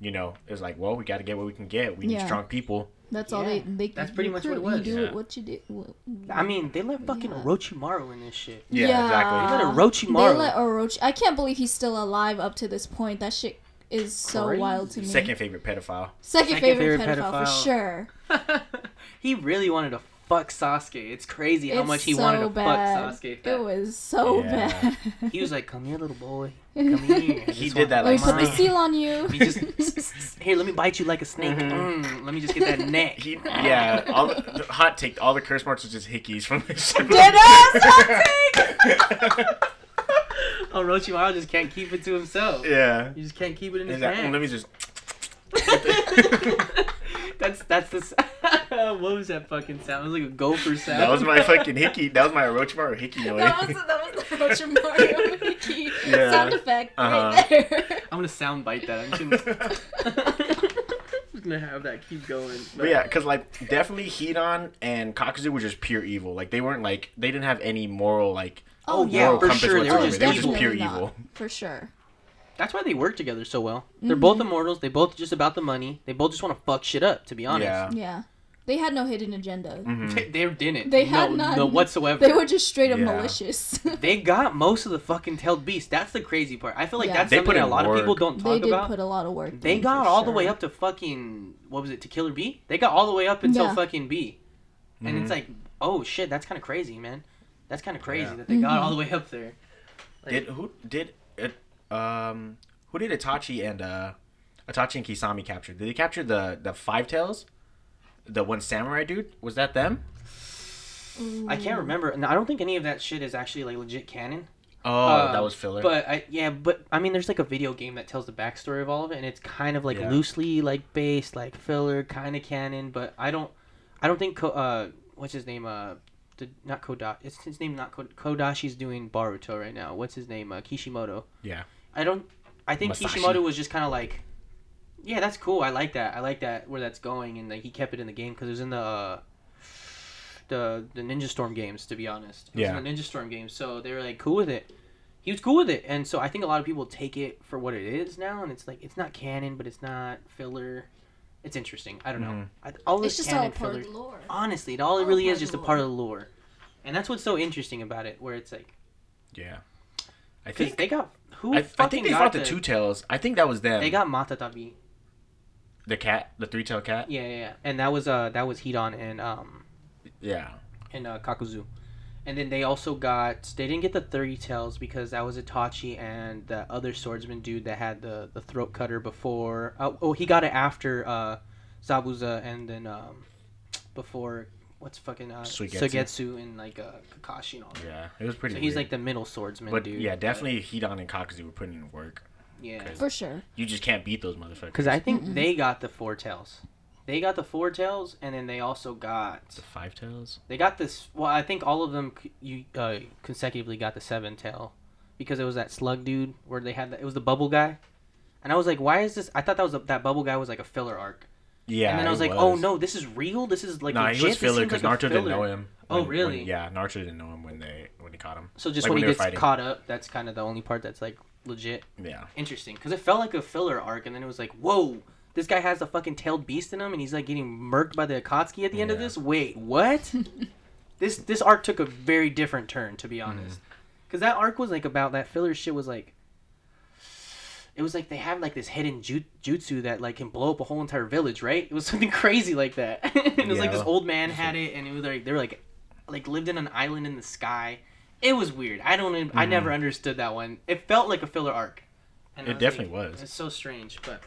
You know, it's like, well, we got to get what we can get. We need Yeah. strong people. That's all Yeah. they. they That's pretty much what it was. You do Yeah. what you did. what- I mean, they let fucking Yeah. Orochimaru in this shit. Yeah, They exactly. let Uh, Orochimaru. They let Orochi. I can't believe he's still alive up to this point. That shit is so Crazy. wild to me. Second favorite pedophile. Second, Second favorite, favorite pedophile, for sure. he really wanted to fuck Sasuke. It's crazy how It's much he so wanted to bad. fuck Sasuke. It was so Yeah. bad. He was like, "Come here, little boy. Come here." He did that Let me like put the seal on you. He just here. Let me bite you like a snake. Mhm. Mm, let me just get that neck. He yeah. All the, the hot take. All the curse marks are just hickeys from the shit. Dead ass hot take. Oh, Orochimaru just can't keep it to himself. yeah. He just can't keep it in his hand. like, "Mm, let me just. That's that's the. s- what was that fucking sound? It was like a gopher sound. That was my fucking hickey. That was my Orochimaru hickey noise. That was that was the Orochimaru Wiki Yeah. sound effect Uh-huh. right there. I'm gonna sound bite that. I'm just gonna, just gonna have that keep going. But yeah, because like definitely Hidan and Kakuzu were just pure evil. Like they weren't like they didn't have any moral like Oh, yeah, moral for sure, they were just They were just pure Definitely evil. for sure. That's why they work together so well. They're Mm-hmm. both immortals. They both just about the money. They both just want to fuck shit up. To be honest, Yeah. Yeah, they had no hidden agenda. Mhm. they, they didn't. They no, had none. no whatsoever. They were just straight up Yeah. malicious. They got most of the fucking tailed beast. That's the crazy part. I feel like Yeah. that's They something put that a in lot of people don't they talk did about. put a lot of work. They in, got for all the way up to fucking what was it to Killer B? They got all the way up until Yeah. fucking B, and Mhm. it's like, oh shit, that's kind of crazy, man. That's kind of crazy Yeah. that they got Mhm. all the way up there. Like- Did who did it? Um, who did Itachi and uh, Itachi and Kisame capture? Did they capture the the Five Tails? The one samurai dude was that them? I can't remember, and I don't think any of that shit is actually like legit canon. Oh, Um, that was filler. But I yeah, but I mean, there's like a video game that tells the backstory of all of it, and it's kind of like Yeah. loosely like based, like filler, kind of canon. But I don't, I don't think Ko- uh, what's his name? Uh, the not Kodachi. It's his name not Kod- Kodachi's doing Boruto right now. What's his name? Uh, Kishimoto. yeah, I don't. I think Masashi. Kishimoto was just kind of like, yeah, that's cool. I like that. I like that where that's going, and like he kept it in the game because it was in the. Uh, the, the Ninja Storm games, to be honest. It was Yeah. in the Ninja Storm games, so they were like cool with it. He was cool with it, and so I think a lot of people take it for what it is now, and it's like it's not canon, but it's not filler. It's interesting. I don't know. I, all this It's just all canon a part filler. of the lore. Honestly, it all it really is just a part of the lore, and that's what's so interesting about it. Where it's like, yeah. I think they got who I, I think they got fought the, Two Tails. I think that was them. They got Matatabi. the cat, the three tail cat. Yeah, yeah, yeah, and that was uh that was Hidan and um Yeah, and uh, Kakuzu. And then they also got they didn't get the thirty tails because that was Itachi and the other swordsman dude that had the, the throat cutter before. Oh, oh, he got it after uh, Zabuza and then um, before what's fucking uh, Suigetsu. Suigetsu and like uh, Kakashi and all that. yeah, it was pretty. So he's weird. like the middle swordsman but dude. yeah, definitely Hidan and Kakuzu were putting in work. yeah. For sure. You just can't beat those motherfuckers. Because I think Mm-mm. they got the four tails. They got the four tails, and then they also got the five tails. They got this. Well, I think all of them you uh, consecutively got the seven tail, because it was that slug dude where they had the, it was the bubble guy, and I was like, why is this? I thought that was a, that bubble guy was like a filler arc, Yeah, and then I was like, oh no, this is real. This is like nah, legit. he was filler because like Naruto didn't filler." know him. Oh, really? when- yeah, Naruto didn't know him when they when he caught him. So just Like, when, when he gets fighting. caught up, that's kind of the only part that's like legit Yeah, interesting because it felt like a filler arc, and then it was like, whoa. This guy has a fucking tailed beast in him, and he's like getting murked by the Akatsuki at the end of this. Wait, what? this this arc took a very different turn, to be honest. Mm-hmm. Because that arc was like about that filler shit was like. It was like they have like this hidden jutsu that like can blow up a whole entire village, right? It was something crazy like that. it was like this old man had it, and it was like they were like, like lived in an island in the sky. It was weird. I don't. I Mhm. never understood that one. It felt like a filler arc. And It was definitely like, was. It's so strange, but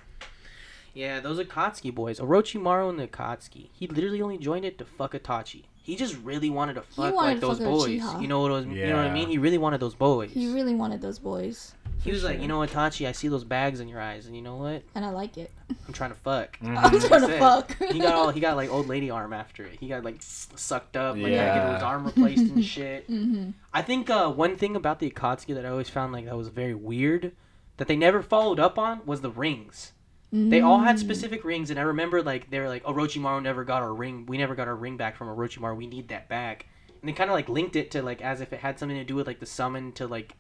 yeah, those Akatsuki boys, Orochimaru and the Akatsuki. He literally only joined it to fuck Itachi. He just really wanted to fuck wanted like to those fuck boys. Uchiha. You know what was, you know what I mean? He really wanted those boys. He really wanted those boys. He was like, you know what, Itachi, I see those bags in your eyes, and you know what? And I like it. I'm trying to fuck. I'm Mhm. trying to fuck. He got all he got like old lady arm after it. He got like sucked up, like had to get his arm replaced and shit. hmm I think uh, one thing about the Akatsuki that I always found like that was very weird that they never followed up on was the rings. They all had specific rings, and I remember like they were like Orochimaru never got our ring. We never got our ring back from Orochimaru. We need that back. And they kind of like linked it to like as if it had something to do with like the summon to like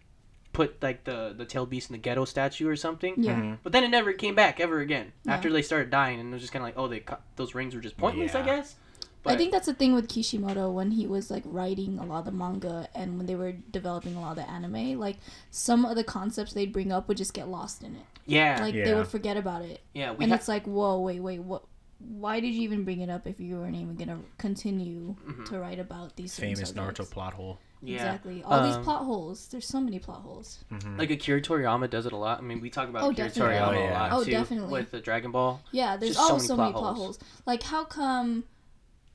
put like the the tailed beast in the ghetto statue or something. Yeah. Mhm. But then it never came back ever again Yeah. after they started dying, and it was just kind of like oh they cut, those rings were just pointless, I Yeah. guess. I think that's the thing with Kishimoto when he was like writing a lot of the manga and when they were developing a lot of the anime, like some of the concepts they'd bring up would just get lost in it. yeah, Like they would forget about it. yeah. We and had, it's like, whoa, wait, wait, what? Why did you even bring it up if you weren't even gonna continue Mhm. to write about these certain famous Naruto plot hole. Yeah. Exactly. All these Um, plot holes. There's so many plot holes. Mhm. Like Akira Toriyama does it a lot. I mean, we talk about Oh, Akira definitely. Toriyama Oh, a yeah. lot Oh, too definitely. with the Dragon Ball. Yeah, there's just so always many so plot many plot holes. holes. Like, how come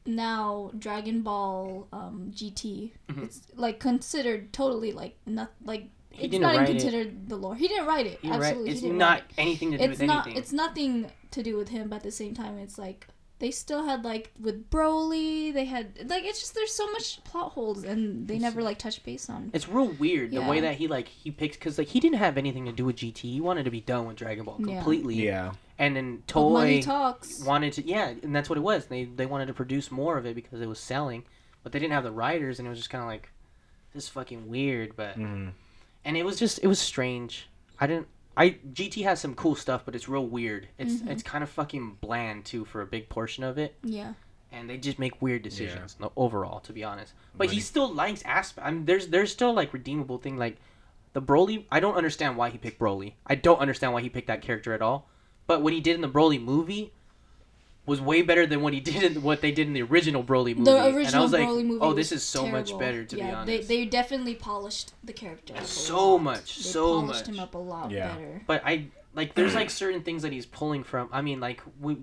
now Dragon Ball um, GT Mhm. it's like considered totally like not like He it's didn't not even write it. considered the lore. He didn't write it. You're right. Absolutely, It's he didn't not write anything to it. do It's with not. anything. It's nothing to do with him, but at the same time, it's like they still had like with Broly, they had like it's just there's so much plot holes and they never like touch base on. It's real weird the way that he like he picks because like he didn't have anything to do with GT. He wanted to be done with Dragon Ball completely. Yeah. And then But Toei talks. wanted to yeah, and that's what it was. They they wanted to produce more of it because it was selling, but they didn't have the writers, and it was just kind of like this is fucking weird. But hmm and it was just it was strange. I didn't. I GT has some cool stuff, but it's real weird. It's Mhm. it's kind of fucking bland too for a big portion of it, Yeah. and they just make weird decisions no, overall, to be honest. But he Money. still likes aspect. I mean, there's there's still like redeemable thing like the Broly. I don't understand why he picked Broly. I don't understand why he picked that character at all. But what he did in the Broly movie was way better than what he did in what they did in the original Broly movie. The and I original was like, Broly movie. oh, this is so much better to yeah, be honest. They they definitely polished the character. up a So lot. much, They so polished much. him up a lot Yeah. better. But I like there's like certain things that he's pulling from. I mean, like we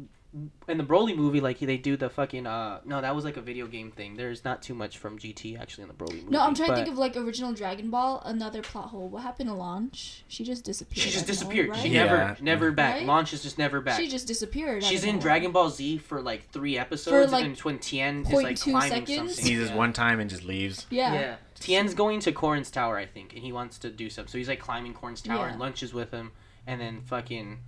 in the Broly movie, like they do the fucking uh no, that was like a video game thing. There's not too much from GT actually in the Broly movie. No, I'm trying to think of like original Dragon Ball. Another plot hole. What happened to Launch? She just disappeared. She just out of disappeared. nowhere, She right? never Yeah. never back. Right? Launch is just never back. She just disappeared. She's in nowhere. Dragon Ball Z for like three episodes, for, like, and when Tien is like climbing seconds? something. Sneezes yeah. one time and just leaves. Yeah. Yeah. Tien's going to Korin's tower, I think, and he wants to do something. So he's like climbing Korin's tower Yeah. and lunches with him, and then fucking,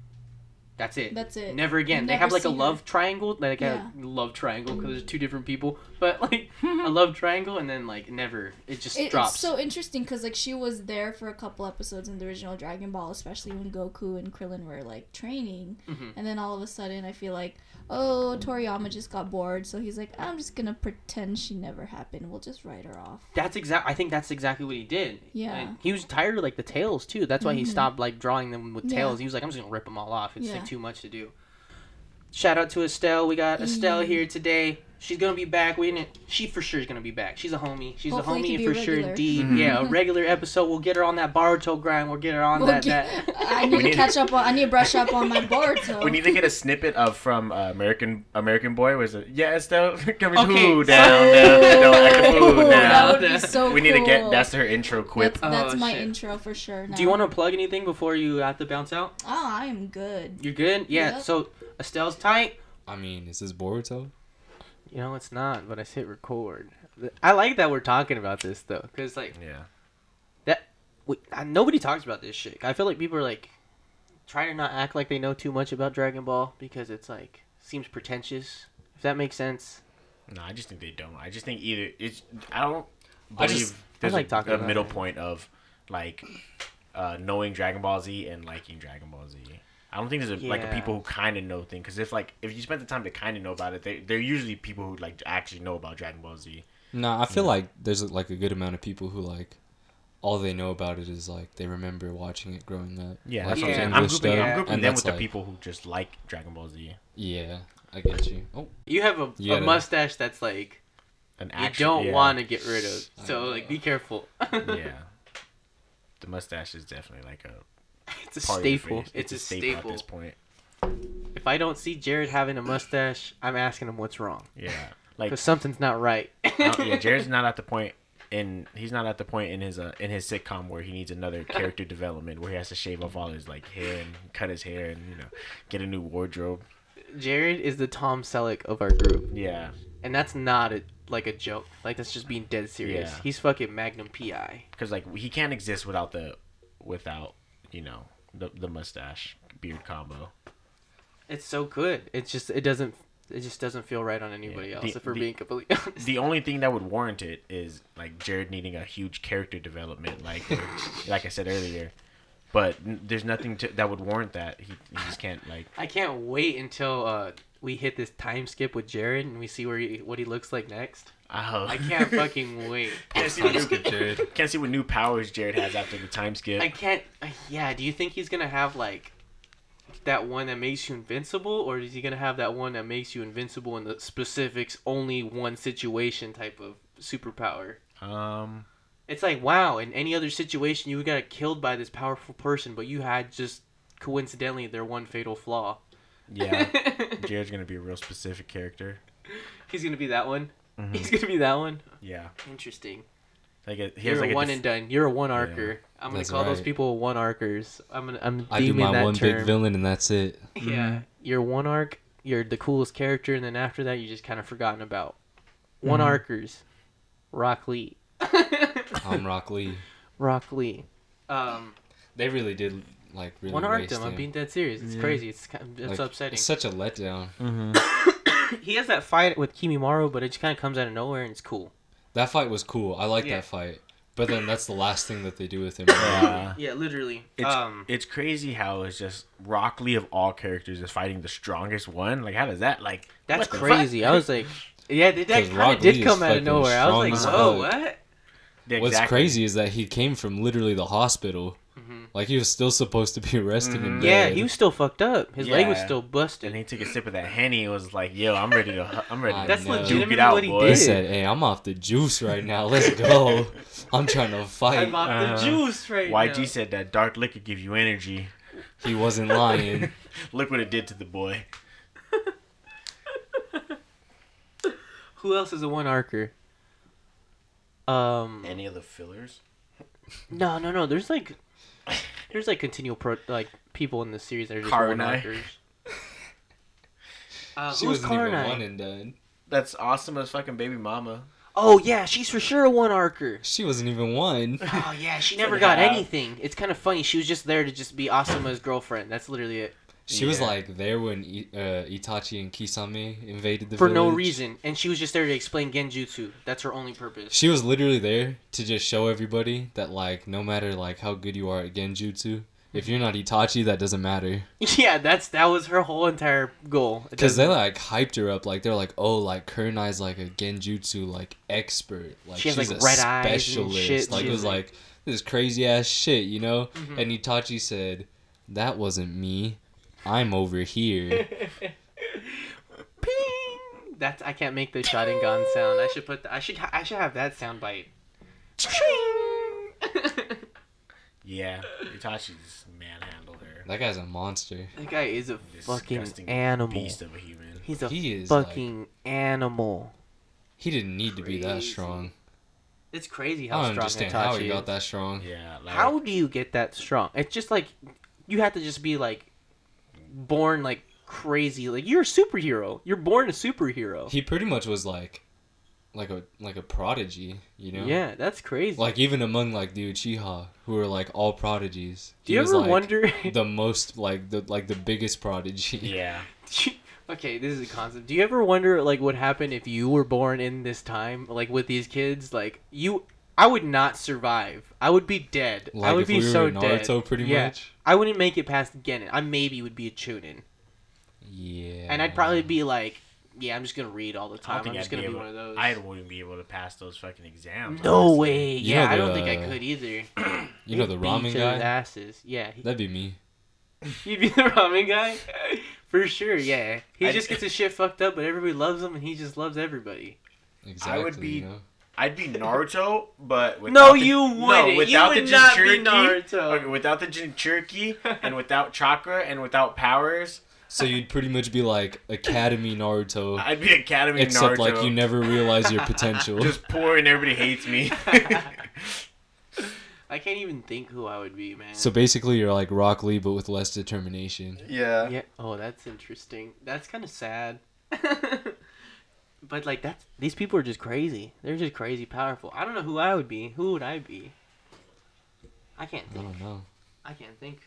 that's it. That's it. Never again. You they have like a see her. love triangle, like Yeah. a love triangle because there's two different people, but like a love triangle, and then like never, it just It- drops. It's so interesting because like she was there for a couple episodes in the original Dragon Ball, especially when Goku and Krillin were like training, Mhm. and then all of a sudden I feel like, oh Toriyama just got bored, so he's like, I'm just gonna pretend she never happened. We'll just write her off. That's exact. I think that's exactly what he did. Yeah. And he was tired of like the tails too. That's why he Mhm. stopped like drawing them with Yeah. tails. He was like, I'm just gonna rip them all off. It's Yeah. like too much to do. Shout out to Estelle. We got Estelle Mm. here today. She's gonna be back. We didn't. She for sure is gonna be back. She's a homie. She's Hopefully a homie can be for a sure. regular. Indeed. Mhm. Yeah, a regular episode. We'll get her on that Boruto grind. We'll get her on We'll that. get- that. I need We to need- catch up on. I need to brush up on my Boruto. We need to get a snippet of from uh, American American Boy. Was it? Yeah, Estelle coming Okay. food down, down, down, like the food Ooh, down. That would be so we need to get cool. that's her intro quip. That's, that's Oh, my shit. intro for sure. Now. Do you want to plug anything before you have to bounce out? Oh, I am good. You're good. Yeah. Yep. So Estelle's tight. I mean, is this Boruto? You know it's not, but I hit record. I like that we're talking about this though, because like Yeah. we, I, nobody talks about this shit. I feel like people are like try to not act like they know too much about Dragon Ball because it's like seems pretentious. If that makes sense. No, I just think they don't. I just think either it's. I don't I believe just- there's I like a, talking a middle it. point of like uh, knowing Dragon Ball Z and liking Dragon Ball Z. I don't think there's a, like a people who kind of know thing because if like if you spend the time to kind of know about it, they they're usually people who like actually know about Dragon Ball Z. No, I feel Yeah. like there's like a good amount of people who like all they know about it is like they remember watching it growing up. Yeah, like that's what I'm Yeah. saying. I'm English grouping, dub, I'm grouping and them that's with the people who just like Dragon Ball Z. Yeah, I get you. Oh, You have a, You a gotta- mustache that's like An you don't yeah. want to get rid of. So like be careful. yeah. The mustache is definitely like a it's a staple. face. It's, a at staple. At this point. If I don't see Jared having a mustache, I'm asking him what's wrong Yeah, like because something's not right. Yeah, Jared's not at the point in he's not at the point in his uh, in his sitcom where he needs another character development where he has to shave off all his like hair and cut his hair and you know get a new wardrobe. Jared is the Tom Selleck of our group, Yeah, and that's not a like a joke. Like that's just being dead serious. Yeah. He's fucking Magnum PI. because like he can't exist without the without you know the the mustache beard combo. It's so good. It's just it doesn't it just doesn't feel right on anybody Yeah. else. The- if we're the- being completely honest. The only thing that would warrant it is like Jared needing a huge character development, like like I said earlier. But n- there's nothing to, that would warrant that. He, he just can't like. I can't wait until uh, we hit this time skip with Jared and we see where he, what he looks like next. Oh. I can't fucking wait. can't see, what new, can't see what new powers Jared has after the time skip. I can't. Uh, yeah. Do you think he's gonna have like that one that makes you invincible, or is he gonna have that one that makes you invincible in the specifics, only one situation type of superpower? Um, It's like wow, in any other situation you got killed by this powerful person, but you had just coincidentally their one fatal flaw. yeah, Jared's gonna be a real specific character. He's gonna be that one. Mhm. He's gonna be that one. Yeah, Interesting. like a, he You're has like a a one def- and done. You're a one arcer. I'm gonna That's call those people one arcers. I'm gonna I'm I do my that one term. big villain and that's it. Yeah, You're one arc. you're the coolest character, and then after that, you just kind of forgotten about. One Mhm. arcers, Rock Lee. I'm Rock Lee. Rock Lee. Um, They really did like really one arc them. I'm being dead serious. It's Yeah. crazy. It's kind of, it's Like, upsetting. It's such a letdown. Mm-hmm. he has that fight with Kimimaro, but it just kind of comes out of nowhere and it's cool. That fight was cool. I like Yeah. that fight. But then that's the last thing that they do with him. Yeah. Yeah, literally. It's um, it's crazy how it's just Rock Lee of all characters is fighting the strongest one. Like how does that like? that's what the crazy. I was like, yeah, that, that 'Cause kind of did come out of nowhere. I was like, strong as whoa, what? fuck? What's exactly. crazy is that he came from literally the hospital. Like he was still supposed to be arrested and Mhm. Yeah, dead. he was still fucked up. His leg was still busted. And he took a sip of that henny. and was like, "Yo, I'm ready to. I'm ready. I to That's know. duke legitimately it out, what he boy." He said, "Hey, I'm off the juice right now. Let's go. I'm trying to fight." I'm off Uh, the juice right YG now. YG said that dark liquor give you energy. He wasn't lying. Look what it did to the boy. Who else is a one archer? Um, Any of the fillers? no, no, no. There's like, there's like continual pro like people in the series that are just one Kurenai. archers. Uh, she who's wasn't even Kurenai? one and done. That's awesome as fucking baby mama. Oh yeah, she's for sure a one archer. She wasn't even one. Oh yeah, she never got half. anything. It's kind of funny. She was just there to just be Asuma's girlfriend. That's literally it. She was like there when uh, Itachi and Kisame invaded the village. For no reason, and she was just there to explain genjutsu. That's her only purpose. She was literally there to just show everybody that like no matter like how good you are at genjutsu, if you're not Itachi, that doesn't matter. yeah, that's that was her whole entire goal. Because they like hyped her up, like they're like, oh, like Kurenai's like a genjutsu like expert, like She has, she's like, a red eyes and specialist. shit. Like She it was like- like this crazy ass shit, you know. Mhm. And Itachi said, "That wasn't me. I'm over here." Ping! That's I can't make the Sharingan sound. I should put the, I should I should have that sound bite. Ching! Yeah, Itachi's manhandled her. that guy's a monster. that guy is a fucking animal. beast of a human. He's a He is, like- fucking animal. He didn't need to be that strong. It's crazy I how don't strong understand Itachi how he is. got that strong. Yeah, like How do you get that strong? It's just like you have to just be like born like crazy. Like you're a superhero. You're born a superhero. He pretty much was like, like a like a prodigy, you know. Yeah, that's crazy. Like even among like the Uchiha, who are like all prodigies. do he you was, ever like, wonder? the most like the like the biggest prodigy? Yeah, okay, this is a concept. Do you ever wonder like what happened if you were born in this time, like with these kids? Like you, I would not survive. I would be dead. Like I would if be we were so Naruto, dead. pretty Yeah. much. I wouldn't make it past Genin. I maybe would be a Chunin, Yeah. and I'd probably be like, yeah, I'm just gonna read all the time. I'm just I'd gonna be be able. one of those. I wouldn't be able to pass those fucking exams. No honestly. way. You Yeah, know I don't think I could either. You know the ramen each other's guy. Asses. Yeah, he- That'd be me. you'd be the ramen guy. For sure, yeah. He I- just gets his shit fucked up, but everybody loves him, and he just loves everybody. Exactly. I would be- You know? I'd be Naruto, but without No, the, you wouldn't. You without would the not be Jinchuriki, Naruto. Okay, without the Jinchuriki and without chakra and without powers, So you'd pretty much be like Academy Naruto, I'd be Academy except Naruto. like you never realize your potential. just poor and everybody hates me. I can't even think who I would be, man. so basically, you're like Rock Lee, but with less determination. yeah. yeah. Oh, that's interesting. That's kind of sad. but like that's these people are just crazy. They're just crazy powerful. I don't know who I would be. Who would I be? I can't think. I don't know. I can't think.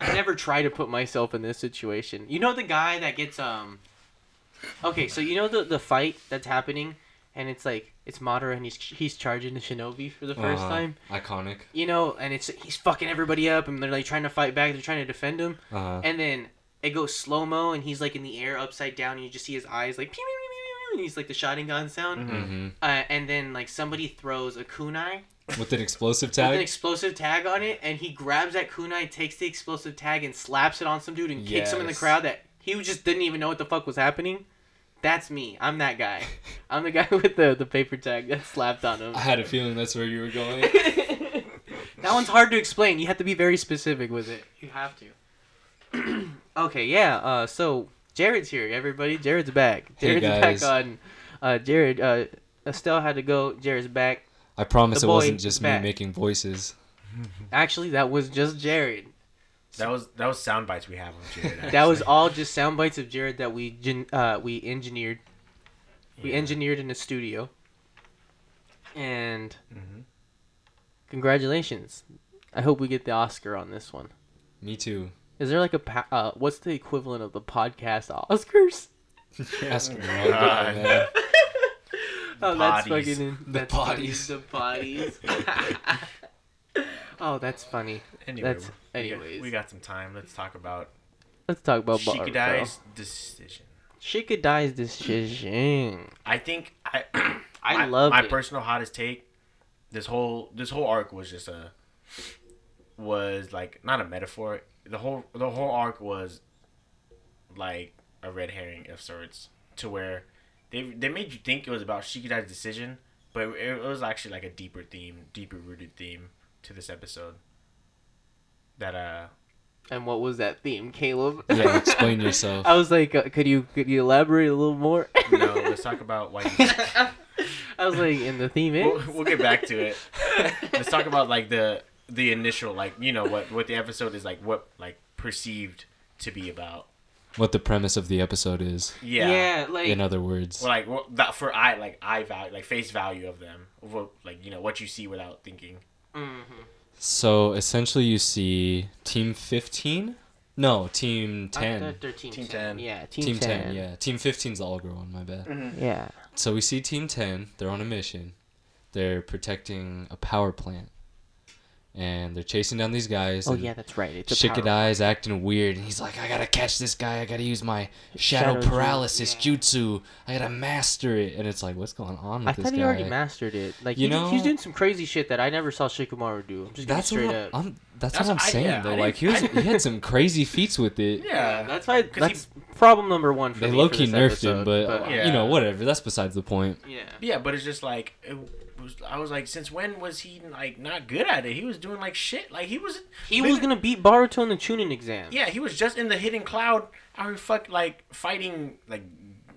I never try to put myself in this situation. You know the guy that gets um. Okay, so you know the the fight that's happening, and it's like it's Madara and he's he's charging the Shinobi for the 1st Uh-huh. time. Iconic. You know, and it's he's fucking everybody up, and they're like trying to fight back. They're trying to defend him, Uh-huh. and then it goes slow mo, and he's like in the air upside down, and you just see his eyes like pew, pew, pew, and he's like the Sharingan sound. Mhm. hmm Uh, and then like somebody throws a kunai With an explosive tag. with an tag. explosive tag on it, and he grabs that kunai, takes the explosive tag, and slaps it on some dude and kicks him in the crowd. That he just didn't even know what the fuck was happening. That's me. I'm that guy. I'm the guy with the the paper tag that slapped on him. I had a feeling that's where you were going. that one's hard to explain. You have to be very specific with it. You have to. okay, yeah. Uh, so Jared's here, everybody. Jared's back. Hey, Jared's guys. back on. Uh, Jared. Uh, Estelle had to go. Jared's back. I promise The it wasn't just back. me making voices. Actually, that was just Jared. That was that was sound bites we have of Jared. That was all just sound bites of Jared that we gen- uh, we engineered. We Yeah. engineered in the studio. And Mhm. congratulations. I hope we get the Oscar on this one. Me too. Is there like a pa- uh, what's the equivalent of the podcast Oscars? You're Oh, wrong God. man. Oh, that's Potties. fucking The that's funny. potties. The potties. oh, that's funny. Anyway, That's- we got- anyways. we got some time. Let's talk about Let's talk about Boruto. Shikadai's decision. Shikadai's decision. I think I I my, loved my it. personal hottest take. This whole this whole arc was just a was like not a metaphor. The whole the whole arc was like a red herring of sorts, to where they they made you think it was about Shikadai's decision, but it, it was actually like a deeper theme, deeper rooted theme to this episode. That uh And what was that theme, Caleb? Yeah, explain yourself. I was like, uh, could you could you elaborate a little more? no, let's talk about why. You, I was like, in the theme is. we'll, we'll get back to it. let's talk about like the the initial like you know what what the episode is like what like perceived to be about What the premise of the episode is, yeah, yeah, like in other words. Well, like what, that for i like i value like face value of them of what, like you know what you see without thinking mhm. So essentially, you see Team 15? No, Team Uh, 10. they're- they're team, Team 10. 10. Yeah, team, Team 10. 10. yeah. Team 15's the all girl one, my bad. Yeah. So we see Team 10, they're on a mission. They're protecting a power plant. And they're chasing down these guys. Oh yeah, that's right. It's a power- Shikadai's acting weird, and he's like, I gotta catch this guy. I gotta use my shadow, Shadow ju- paralysis yeah. jutsu. I gotta master it. And it's like, what's going on with I this thought guy? he already mastered it. Like You you know, he's doing some crazy shit that I never saw Shikamaru do. I'm just that's straight what up. I'm. That's, That's what I'm what I- saying yeah, though. I Like he was, he had some crazy feats with it. yeah that's why. 'Cause he- That's problem number one for They me. low for key this nerfed him, episode, but, Yeah. you know whatever. That's besides the point. yeah. yeah but it's just like it was i was like since when was he like not good at it he was doing like shit like he was He was gonna beat Boruto in the Chunin exam. yeah he was just in the hidden cloud out here fuck like fighting like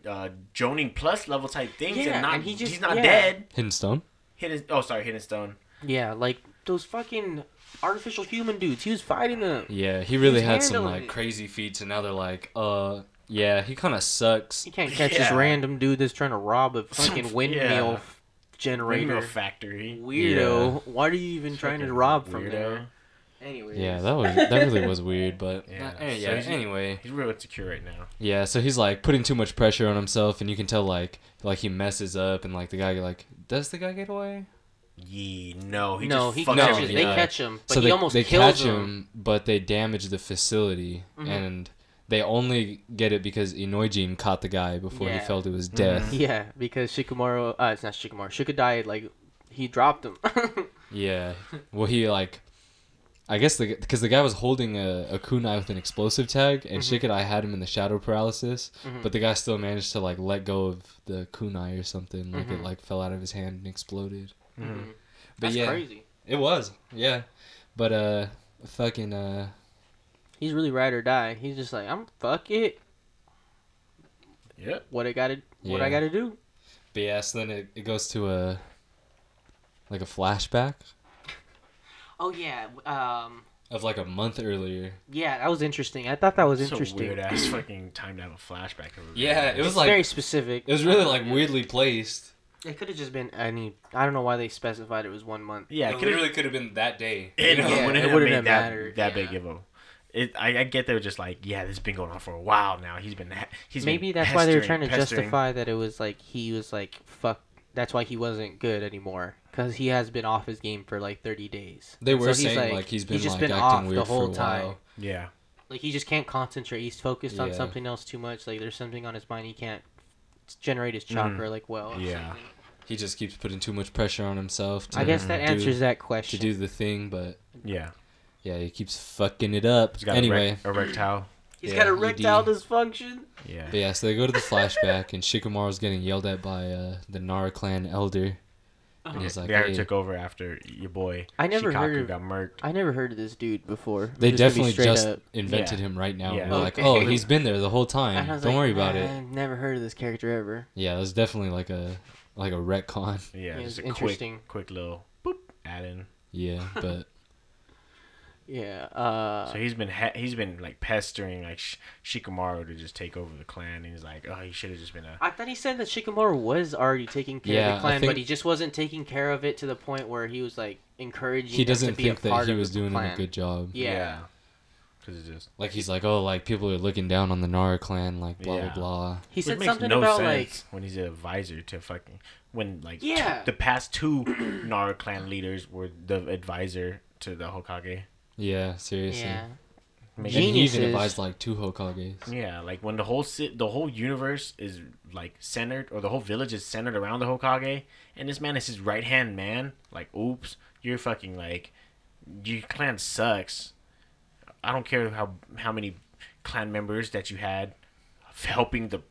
uh joning plus level type things Yeah, and not and he just- he's not yeah. dead Hidden stone. hidden oh sorry hidden stone Yeah, like those fucking artificial human dudes. He was fighting them. Yeah, he really He's had some like it. crazy feats, and now they're like, uh, yeah, he kind of sucks. You can't catch this random dude that's trying to rob a fucking windmill Yeah. F- generator. Windmill factory Weirdo. Why are you even trying to Fucking rob from weirdo. there? Anyways. Yeah, that was that really was weird, but Yeah, yeah. so yeah he's- anyway, he's real insecure right now yeah. So he's like putting too much pressure on himself, and you can tell like like he messes up, and like the guy like, does the guy get away? Yee, no, he no, just he fucks No, catches. They yeah. catch him, but so he they, almost they kills catch him. him, but they damage the facility, Mhm. and they only get it because Inojin caught the guy before he fell to his death. Yeah, because Shikamaru. Uh, it's not Shikamaru. Shikadai like he dropped him. Yeah. Well, he like, I guess the because the guy was holding a, a kunai with an explosive tag, and Mhm. Shikadai had him in the shadow paralysis, Mhm. but the guy still managed to like let go of the kunai or something, like it like fell out of his hand and exploded. Mhm. Mhm. But That's yeah, crazy. it was yeah, but uh, fucking uh, He's really ride or die. He's just like I'm fuck it. Yep. What I gotta what Yeah. I gotta do. but yeah, so then it, it goes to a like a flashback Oh yeah. Um. of like a month earlier. Yeah, that was interesting. I thought that was It's interesting. a weird ass fucking time to have a flashback. Yeah, it was It's like very specific. it was really like weirdly placed. It could have just been any. I don't know why they specified it was one month. Yeah, it it could've- literally could have been that day. It, Yeah, wouldn't it have wouldn't made have that, mattered, that yeah. big of a. It, I, I get they were just like, yeah, this has been going on for a while now. He's been, ha- he's been Maybe that's why they were trying to pestering. justify that it was like he was like fuck. That's why he wasn't good anymore because he has been off his game for like 30 days. They were so he's, saying like, he's been just like been acting off weird the whole time. while. Yeah, Like he just can't concentrate. He's focused on Yeah. something else too much. Like there's something on his mind he can't generate his chakra like well. Mm-hmm. Yeah. He just keeps putting too much pressure on himself. To I guess that do- answers that question to do the thing, but yeah. Yeah, he keeps fucking it up. He's got Anyway, a rec- erectile. He's Yeah, got ED. erectile dysfunction. Yeah. but yeah, so they go to the flashback, and Shikamaru's getting yelled at by uh, the Nara clan elder, and he's like, the guy "Hey." took over after your boy. I never Shikaku heard of- got murked. I never heard of this dude before. I'm They just gonna be definitely just up. invented Yeah. him right now. Yeah. We're like, oh, he's been there the whole time. Don't like, worry about "Nah, it. I've never heard of this character ever. Yeah, it was definitely like a like a retcon. Yeah, Yeah, just it's a interesting. quick, quick little boop add in. Yeah, but Yeah. Uh, So he's been ha- he's been like pestering like Sh- Shikamaru to just take over the clan, and he's like, oh, he should have just been a I thought he said that Shikamaru was already taking care Yeah, of the clan, think- but he just wasn't taking care of it to the point where he was like encouraging. He doesn't to be think a that he was doing clan. a good job. Yeah. because it's just Like he's like, oh, like people are looking down on the Nara clan, like blah Yeah. blah blah. He Which said makes something no about sense when he's an advisor to fucking when like t- Yeah. the past two Nara clan leaders were the advisor to the Hokage. Yeah, seriously. yeah. Make- And he even advised like two Hokages. Yeah, like when the whole si- the whole universe is like centered, or the whole village is centered around the Hokage, and this man is his right hand man. Like, oops, you're fucking like, your clan sucks. I don't care how how many clan members that you had helping the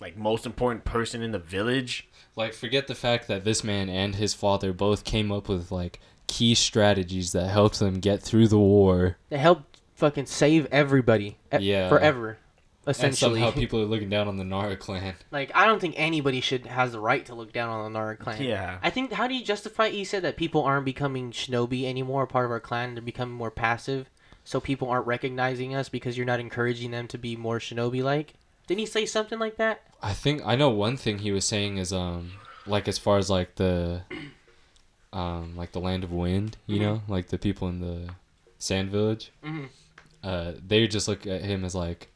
like most important person in the village. Like forget the fact that this man and his father both came up with like key strategies that helped them get through the war. They helped fucking save everybody. e- Yeah. Forever. Essentially. And Essentially. somehow people are looking down on the Nara clan. like I don't think anybody should has the right to look down on the Nara clan. Yeah. I think how do you justify you said that people aren't becoming shinobi anymore, part of our clan, they're becoming more passive. So people aren't recognizing us because you're not encouraging them to be more shinobi like. Didn't he say something like that? I think I know one thing he was saying is um like as far as like the um like the land of wind, you Mhm. know, like the people in the sand village. Mhm. Uh, they just look at him as like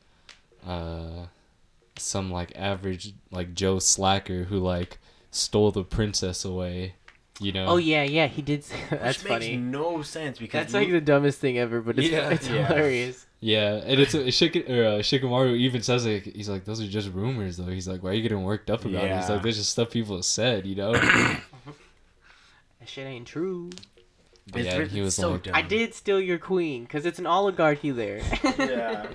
uh some like average like Joe slacker who like stole the princess away, you know. Oh yeah, yeah, he did. Say, that's Which makes funny. no sense because That's like the dumbest thing ever, but it's, Yeah. it's Yeah. hilarious. Yeah, and it's uh, Shik- or, uh, Shikamaru even says it. He's like, "Those are just rumors, though." He's like, "Why are you getting worked up about it?" He's like, "There's just stuff people have said, you know." That shit ain't true. But yeah, he was so like, dumb. I did steal your queen because it's an oligarchy there. Yeah.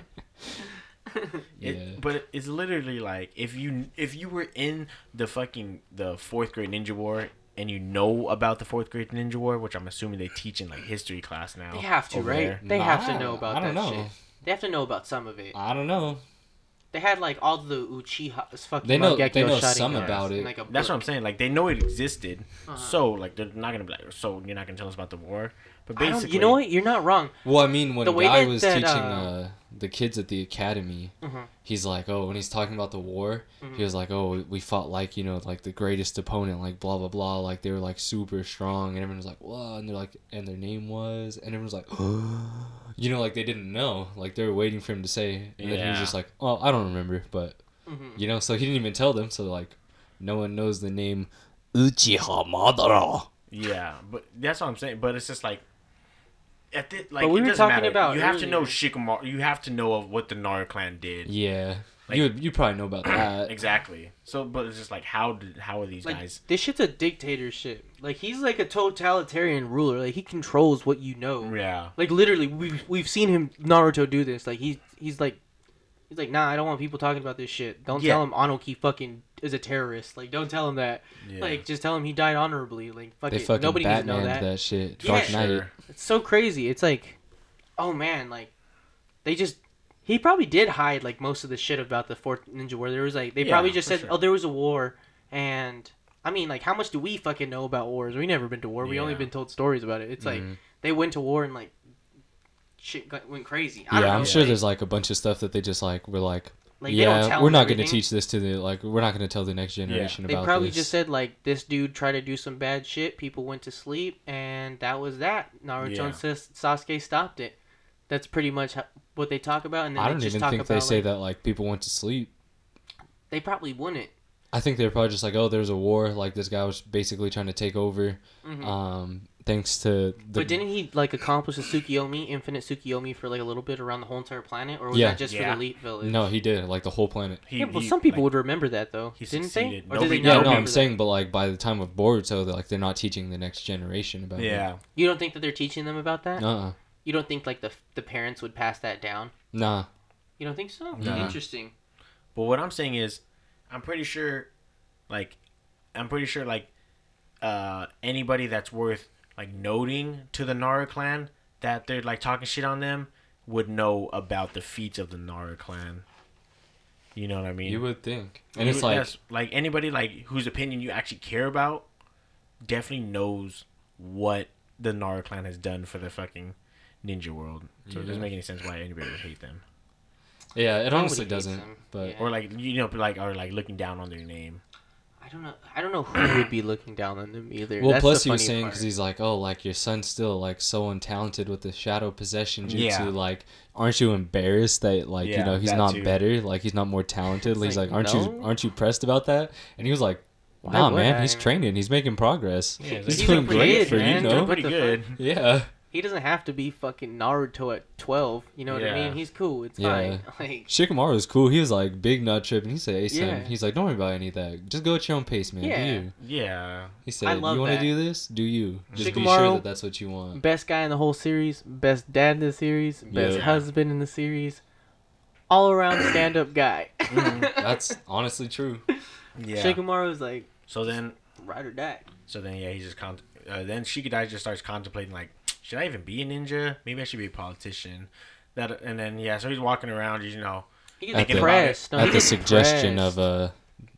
It, Yeah. But it's literally like if you if you were in the fucking the fourth grade ninja war and you know about the fourth grade ninja war, which I'm assuming they teach in like history class now. They have to, right? there. They have to know about I don't that know. shit. They have to know about some of it. I don't know. They had like all the Uchiha fucking They know- Mangekyo they know Sharingan some in, about it. like, a That's what I'm book. saying. Like they know it existed, Uh-huh. so like they're not gonna be like, so you're not gonna tell us about the war. But I don't- basically, you know what? You're not wrong. Well, I mean, when The way Guy that- was that, teaching uh, uh, the kids at the academy, Mhm. he's like, "Oh, when he's talking about the war, Mhm. he was like, oh, we- we fought like you know, like the greatest opponent, like blah blah blah, like they were like super strong, and everyone was like, whoa, and they're like, and their name was, and everyone was like, you know, like they didn't know, like they were waiting for him to say, and then he was just like, oh, I don't remember, but Mhm. you know, so he didn't even tell them, so like, no one knows the name Uchiha Madara. Yeah, but that's what I'm saying. But it's just like. At the, like, But we it were doesn't talking matter. about You have to know. Shikamaru. You have to know of what the Nara clan did. Yeah, Like- you you probably know about that. Exactly. So, but it's just like, how did how are these Like guys? this shit's a dictatorship. Like he's like a totalitarian ruler. Like he controls what you know. Yeah. Like literally, we've we've seen him Naruto do this. Like he's he's like he's like, nah, I don't want people talking about this shit. Don't Yeah. tell him Anoki fucking is a terrorist. Like don't tell him that. Yeah. Like just tell him he died honorably. Like fuck They it. fucking Nobody needs to know that. that. shit. Yeah, Dark Knight. Sure. It's so crazy. It's like, oh man, like they just he probably did hide like most of the shit about the fourth ninja war. There was like they Yeah, probably just said, sure. oh, there was a war, and I mean, like how much do we fucking know about wars? We never been to war. We only been told stories about it. It's like Mhm. they went to war and like shit got, went crazy. I don't Yeah, know, I'm sure like- there's like a bunch of stuff that they just like were like, like, yeah, we're not going to teach this to the like, we're not going to tell the next generation They about They probably this. just said like this dude tried to do some bad shit. People went to sleep, and that was that. Naruto Yeah. and Sasuke stopped it. That's pretty much ho- what they talk about. And then I don't just even talk think about they say like, that like people went to sleep. they probably wouldn't. I think they're probably just like, oh, there's a war. Like this guy was basically trying to take over. Mhm. Um, thanks to the. but didn't he like accomplish the Tsukiyomi, infinite Tsukiyomi, for like a little bit around the whole entire planet, or was Yeah. that just for the elite village? No, he did like the whole planet. He, yeah, well, he, some people like, would remember that though, he didn't succeeded. they? Or did they not Yeah, no, I'm that? saying, but like by the time of Boruto, they're, like they're not teaching the next generation about Yeah. You don't think that they're teaching them about that? it. Uh. You don't think like the the parents would pass that down? Nah. You don't think so? Nah. Interesting. But what I'm saying is, I'm pretty sure, like, I'm pretty sure, like, uh, anybody that's worth like noting to the Nara clan that they're like talking shit on them would know about the feats of the Nara clan. You know what I mean? You would think, and You it's would- like yes, like anybody like whose opinion you actually care about, definitely knows what the Nara clan has done for the fucking ninja world. So it doesn't make any sense why anybody would hate them. Yeah, it Nobody honestly doesn't. them. But Yeah. Or like you know, like or like looking down on their name. I don't know. I don't know who would be looking down on them either. well, That's plus the he was funny saying because he's like, oh, like your son's still like so untalented with the shadow possession jutsu. Yeah. Like, aren't you embarrassed that like you know he's not too. better? Like he's not more talented. He's like, like, aren't no. you aren't you pressed about that? And he was like, Why nah, man, I, he's training. He's making progress. Yeah, he's he's doing great kid, for man. you know. Pretty good. Yeah. He doesn't have to be fucking Naruto at twelve. You know what I mean? He's cool. It's Yeah. fine. Like Shikamaru is cool. He was like big nut trip, and he said, "Hey, son," Yeah. he's like, "Don't worry about any of that. Just go at your own pace, man. Yeah. Do you?" Yeah. He said, love "You want to do this? Do you? Just be sure Shikamaru- that that's what you want." best guy in the whole series, best dad in the series, best Yeah. husband in the series, all around stand up guy. That's honestly true. Yeah. Shikamaru's like So then, ride or die. so then, yeah, he's just con- uh, then Shikadai just starts contemplating like, should I even be a ninja? Maybe I should be a politician. That and then yeah, so he's walking around, you know. He At gets the- pressed. No, At the suggestion pressed. of uh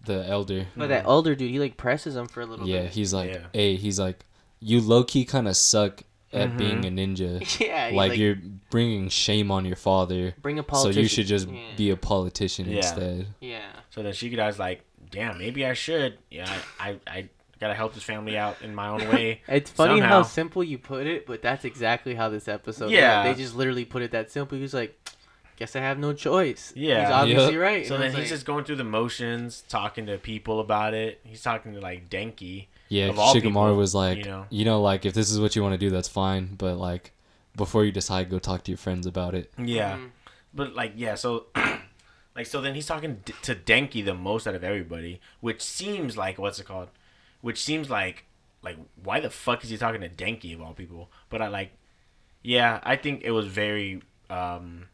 the elder. But that elder dude, he like presses him for a little bit. Yeah, bit. he's like, Yeah. "Hey, he's like, you low key kind of suck at Mhm. being a ninja. yeah, like, like, you're bringing shame on your father. bring a politician. So you should just yeah. be a politician Yeah. instead." yeah. So then Shikadai's like, damn, maybe I should. Yeah, I, I, I gotta help this family out in my own way. It's funny how simple you put it, but that's exactly how this episode. Yeah. went. they just literally put it that simple. He was like, "Guess I have no choice." Yeah. he's obviously Yep. right. So And then he's like, just going through the motions, talking to people about it. He's talking to like Denki. Yeah, Of all Shikamaru people, was like, you know. you know, like if this is what you want to do, that's fine. But like, before you decide, go talk to your friends about it. Yeah, Mhm. but like yeah, so like so then he's talking d- to Denki the most out of everybody, which seems like what's it called? Which seems like like why the fuck is he talking to Denki of all people? But I like, yeah, I think it was very um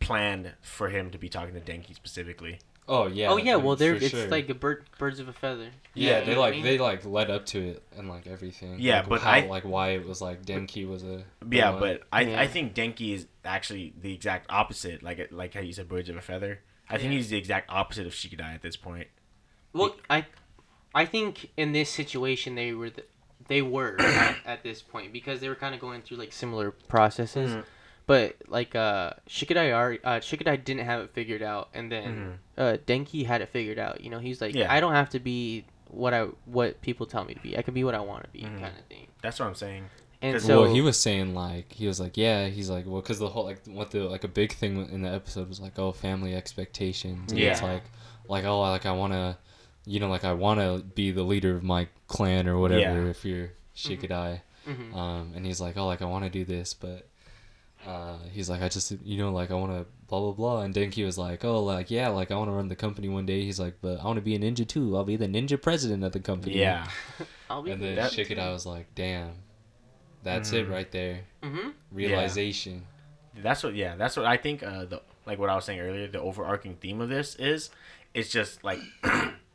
planned for him to be talking to Denki specifically. Oh yeah. oh yeah, well there there it's like a bird, birds of a feather. Yeah, You they know what I like mean? they like led up to it and like everything. Yeah, Like, but how, I- like why it was like Denki was a Yeah, one. but I, Yeah. I think Denki is actually the exact opposite. Like it- like how you said, birds of a feather. I think he's the exact opposite of Shikadai at this point. Well, I, I think in this situation they were the, they were at, at this point because they were kind of going through like similar processes. Mhm. But like uh Shikadai already, uh Shikadai didn't have it figured out and then uh Denki had it figured out. You know, he's like Yeah. I don't have to be what I what people tell me to be. I can be what I want to be Mhm. kind of thing. That's what I'm saying. And so well, he was saying like he was like yeah he's like well because the whole like what the like a big thing in the episode was like oh family expectations and it's like like oh like I want to you know like I want to be the leader of my clan or whatever Yeah. if you're Shikadai mhm. um and he's like oh like I want to do this but uh he's like I just you know like I want to blah blah blah and Denki was like oh like yeah like I want to run the company one day he's like but I want to be a ninja too I'll be the ninja president of the company Yeah. I'll be and then That- Shikadai was like damn that's it Mhm. right there hmm realization That's what. Yeah, that's what I think. Uh, the like what I was saying earlier. The overarching theme of this is, it's just like,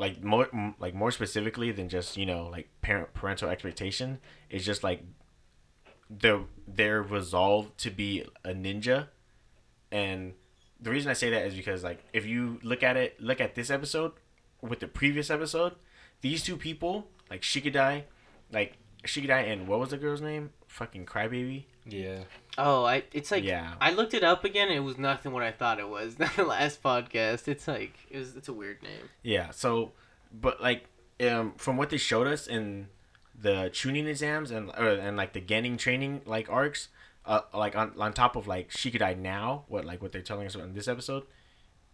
like more like more specifically than just you know like parent parental expectation. It's just like, the their resolve to be a ninja, and the reason I say that is because like if you look at it, look at this episode with the previous episode, these two people like Shikadai, like Shikadai and what was the girl's name? Fucking Crybaby. Yeah Oh, I it's like Yeah. I looked it up again. It was nothing what I thought it was. the last podcast. It's like it was. It's a weird name. Yeah. So, but like, um, from what they showed us in the Chunin exams and or, and like the Genin training like arcs, uh, like on on top of like Shikadai now, what like what they're telling us in this episode,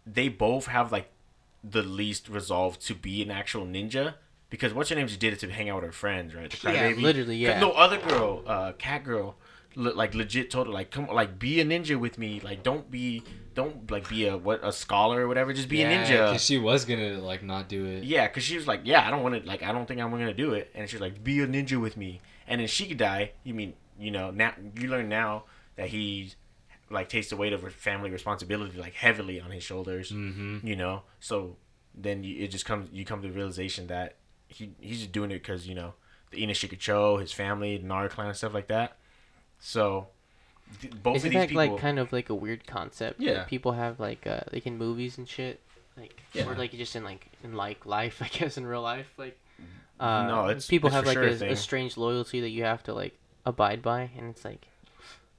they both have like the least resolve to be an actual ninja. Because what's her name just did it to hang out with her friends, right? The Yeah, literally, yeah. No other girl, uh, cat girl, le- like legit told her like, come, like be a ninja with me. Like don't be, don't like be a what a scholar or whatever. Just be a ninja. because she was gonna like not do it Yeah, because she was like, yeah, I don't want to, like, I don't think I'm to do it. And she's like, be a ninja with me. And then Shikadai, you mean, you know, now, you learn now that he, like, takes the weight of family responsibility, like, heavily on his shoulders, mm-hmm you know? So then you, it just comes, you come to the realization that he, he's just doing it because, you know, the Ino-Shika-Cho, his family, the Nara clan, and stuff like that. So, th- both Isn't of these that people. like kind of like a weird concept? Yeah. That people have like uh like in movies and shit, like Yeah. or like just in like in like life, I guess in real life, like. Uh, No, it's- people it's have for like sure a a, a strange loyalty that you have to like abide by, and it's like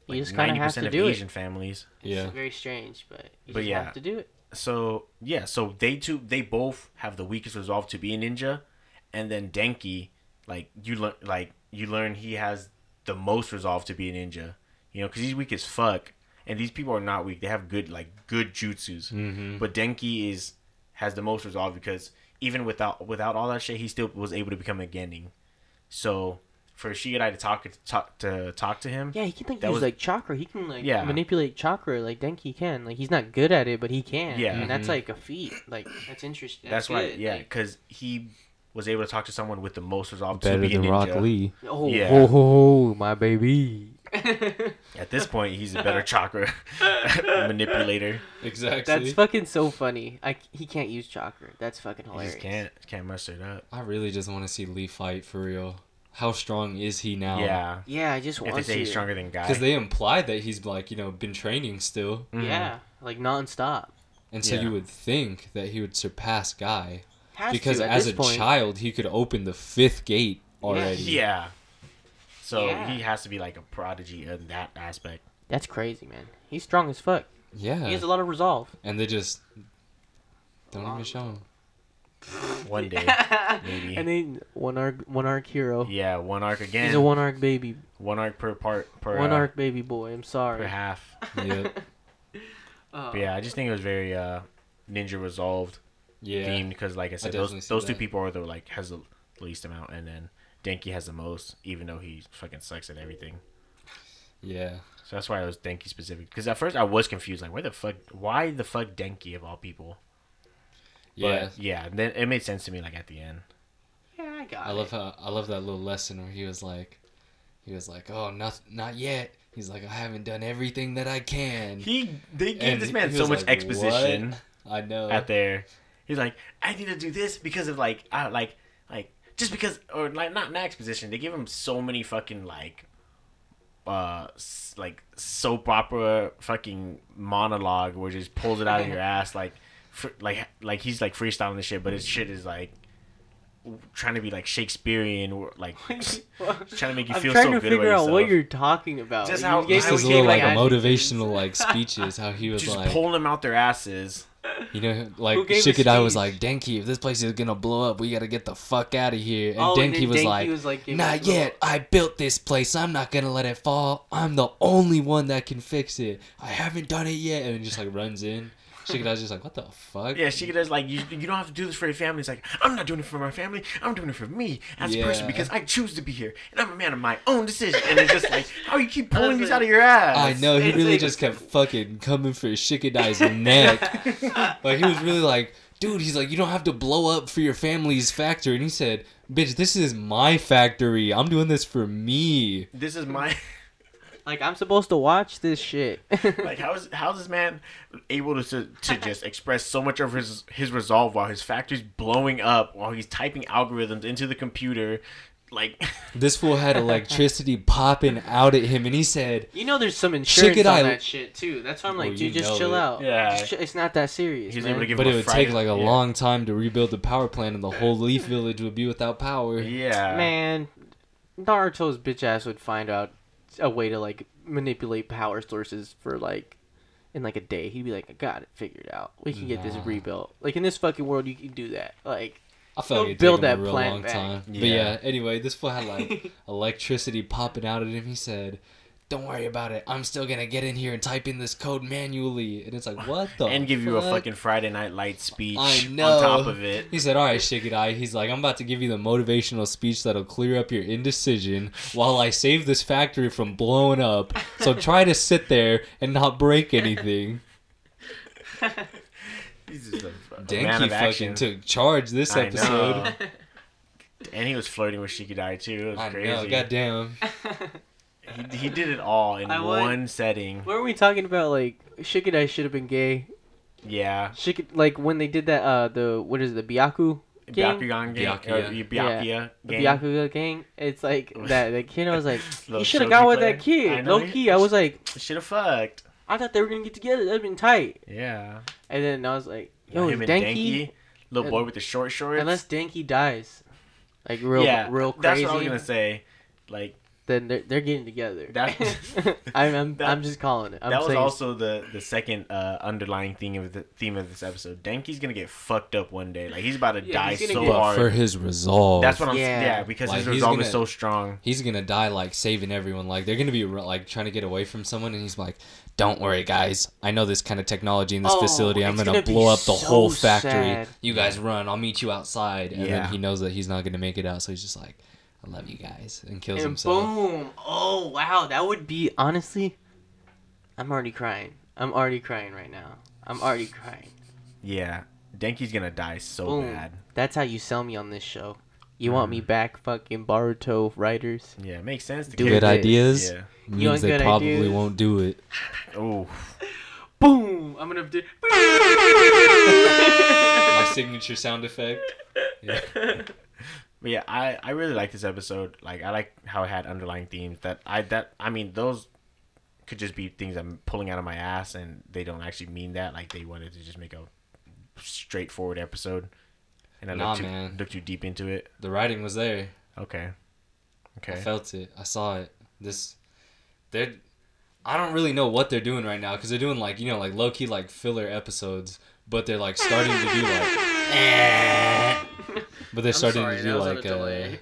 you like just kinda ninety have to of do it. Asian families. Yeah. Very strange, but you But just yeah. have to do it. So yeah, so they two they both have the weakest resolve to be a ninja, and then Denki, like you learn like you learn he has the most resolve to be a ninja. You know, because he's weak as fuck, and these people are not weak. They have good like good jutsus, Mm-hmm. but Denki is has the most resolve because even without without all that shit, he still was able to become a Genin. So for Shikadai to talk to talk to talk to him, Yeah, he can like That use was- like chakra. He can like Yeah. manipulate chakra like Denki can. Like he's not good at it, but he can. Yeah. and that's Mhm. like a feat. Like that's interesting. that's, That's, why good. yeah, like- because he was able to talk to someone with the most resolve to Better be a than ninja. Rock Lee. oh, Yeah. ho, ho, ho, my baby. At this point, he's a better chakra manipulator. Exactly. That's fucking so funny. I he can't use chakra. That's fucking He hilarious. just can't can't muster it up. I really just want to see Lee fight for real. How strong is he now? Yeah, Yeah, I just if they want say to. he's stronger than Guy. Because they imply that he's like you know been training still, Mhm. Yeah, like nonstop. and so Yeah. you would think that he would surpass Guy Has because to, at as this a point. child he could open the fifth gate already. Yeah. So Yeah. he has to be like a prodigy in that aspect. That's crazy, man. He's strong as fuck. Yeah. He has a lot of resolve. and they just don't even show him. One day, maybe. And then one arc, one arc hero. yeah, one arc again. He's a one arc baby. one arc per part per one uh, arc baby boy. I'm sorry. per half. Yep. Uh, But yeah, I just think it was very uh ninja resolved Yeah. themed because, like I said, definitely those those two that. people are the like has the least amount, and then Denki has the most, even though he fucking sucks at everything. Yeah. So that's why I was Denki specific. Because at first I was confused, like, where the fuck, why the fuck Denki of all people? Yeah. But yeah, then it made sense to me, like at the end. Yeah, I got I it. love how I love that little lesson where he was like, he was like, "Oh, not not yet." He's like, "I haven't done everything that I can." He they gave And this man so much like, exposition "What?" I know. at there. He's like, I need to do this because of like, I like, like just because, or like not not exposition. They give him so many fucking like, uh, like soap opera fucking monologue where he just pulls it out of your ass, like, fr- like like he's like freestyling the shit, but his shit is like trying to be like Shakespearean, or like trying to make you I'm feel trying to figure out what you're talking about. Just You how- gave just me how gave, little like adjectives. motivational like speeches, how he was just like, pulling them out their asses. You know, like Shikadai was like, Denki, if this place is gonna blow up, we gotta get the fuck out of here. And Oh, Denki was Denki like, was like, Not yet. I built this place. I'm not gonna let it fall. I'm the only one that can fix it. I haven't done it yet. And just like runs in. Shikadai's just like, what the fuck? Yeah, she does like you. You don't have to do this for your family. It's like I'm not doing it for my family. I'm doing it for me as a person because I choose to be here and I'm a man of my own decision. And it's just like how you keep pulling was these like- out of your ass. I know he It's really like- just kept fucking coming for Shikadai's neck. like he was really like, dude, he's like, you don't have to blow up for your family's factory. And he said, bitch, this is my factory. I'm doing this for me. This is my Like I'm supposed to watch this shit. like how is how is this man able to to, to just express so much of his his resolve while his factory's blowing up while he's typing algorithms into the computer, like This fool had electricity popping out at him, and he said, you know, there's some insurance Shikadai- on that shit too. That's why I'm like, Well, dude, just chill it. out. Yeah. Just chill- it's not that serious. he's man. able to give. but him it would Friday- take like a yeah. long time to rebuild the power plant, and the whole Leaf Village would be without power. Yeah, Man, Naruto's bitch ass would find out a way to like manipulate power sources for like in like a day. He'd be like, I got it figured out. We can get this Nah. rebuilt. Like in this fucking world, you can do that. Like I felt Don't like it'd build take him that a real plant long back. time. But Yeah. yeah, anyway, this fool had like electricity popping out at him. He said, "Don't worry about it. I'm still gonna get in here and type in this code manually." And it's like, what the? and give you a fucking Friday Night Light speech I know. on top of it. He said, "All right, Shikadai." He's like, "I'm about to give you the motivational speech that'll clear up your indecision while I save this factory from blowing up. So try to sit there and not break anything." He's just a, a Denki fucking took charge this I episode. know. and he was flirting with Shikadai too. It was I crazy. know, goddamn. He, he did it all in I would- one setting. what were we talking about? Like Shikadai should have been gay. Yeah. Shik like when they did that. Uh, the what is it, the Byaku gang? Byakugan gang. Byakuya. Or the Byakuya The gang. Byakuga gang. It's like that. The kid. I was like, Little you should have shogi gone with player. that kid. I know, Low he- key, I was like, Should have fucked. I thought they were gonna get together. That'd been tight. Yeah. And then I was like, yo, Him is and Denki? Little boy with the short shorts. Unless Denki dies, like real, yeah, real That's what I was gonna say. Like then they're, they're getting together. That- I'm I'm, that- I'm just calling it. I'm that was saying, also the the second uh, underlying theme of the theme of this episode. Denki's gonna get fucked up one day. Like he's about to Yeah, die so get- hard. for his resolve, That's what I'm Yeah. yeah, because Like, his he's resolve is gonna- so strong. he's gonna die like saving everyone. Like they're gonna be like trying to get away from someone, and he's like, "Don't worry, guys. I know this kind of technology in this Oh, facility. I'm gonna, gonna blow up the so whole factory. sad. You guys run. I'll meet you outside." And Yeah. then he knows that he's not gonna make it out, so he's just like, "I love you guys," and kills and himself. boom! Oh wow, that would be honestly. I'm already crying. I'm already crying right now. I'm already crying. Yeah, Denki's gonna die so Boom. bad. That's how you sell me on this show. You want me mm. back, fucking Boruto writers? Yeah, it makes sense. To Do Good ideas Yeah. You want means they good probably ideas? won't do it. Oh, Boom! I'm gonna do. My signature sound effect. Yeah. But yeah, I, I really like this episode. Like I like how it had underlying themes that I that I mean those could just be things I'm pulling out of my ass and they don't actually mean that. Like they wanted to just make a straightforward episode. And I Nah, looked too, man. looked too deep into it. The writing was there. Okay. Okay. I felt it. I saw it. This, they're. I don't really know what they're doing right now because they're doing like you know like low key like filler episodes, but they're like starting to do like. Eh. But they're starting to do like a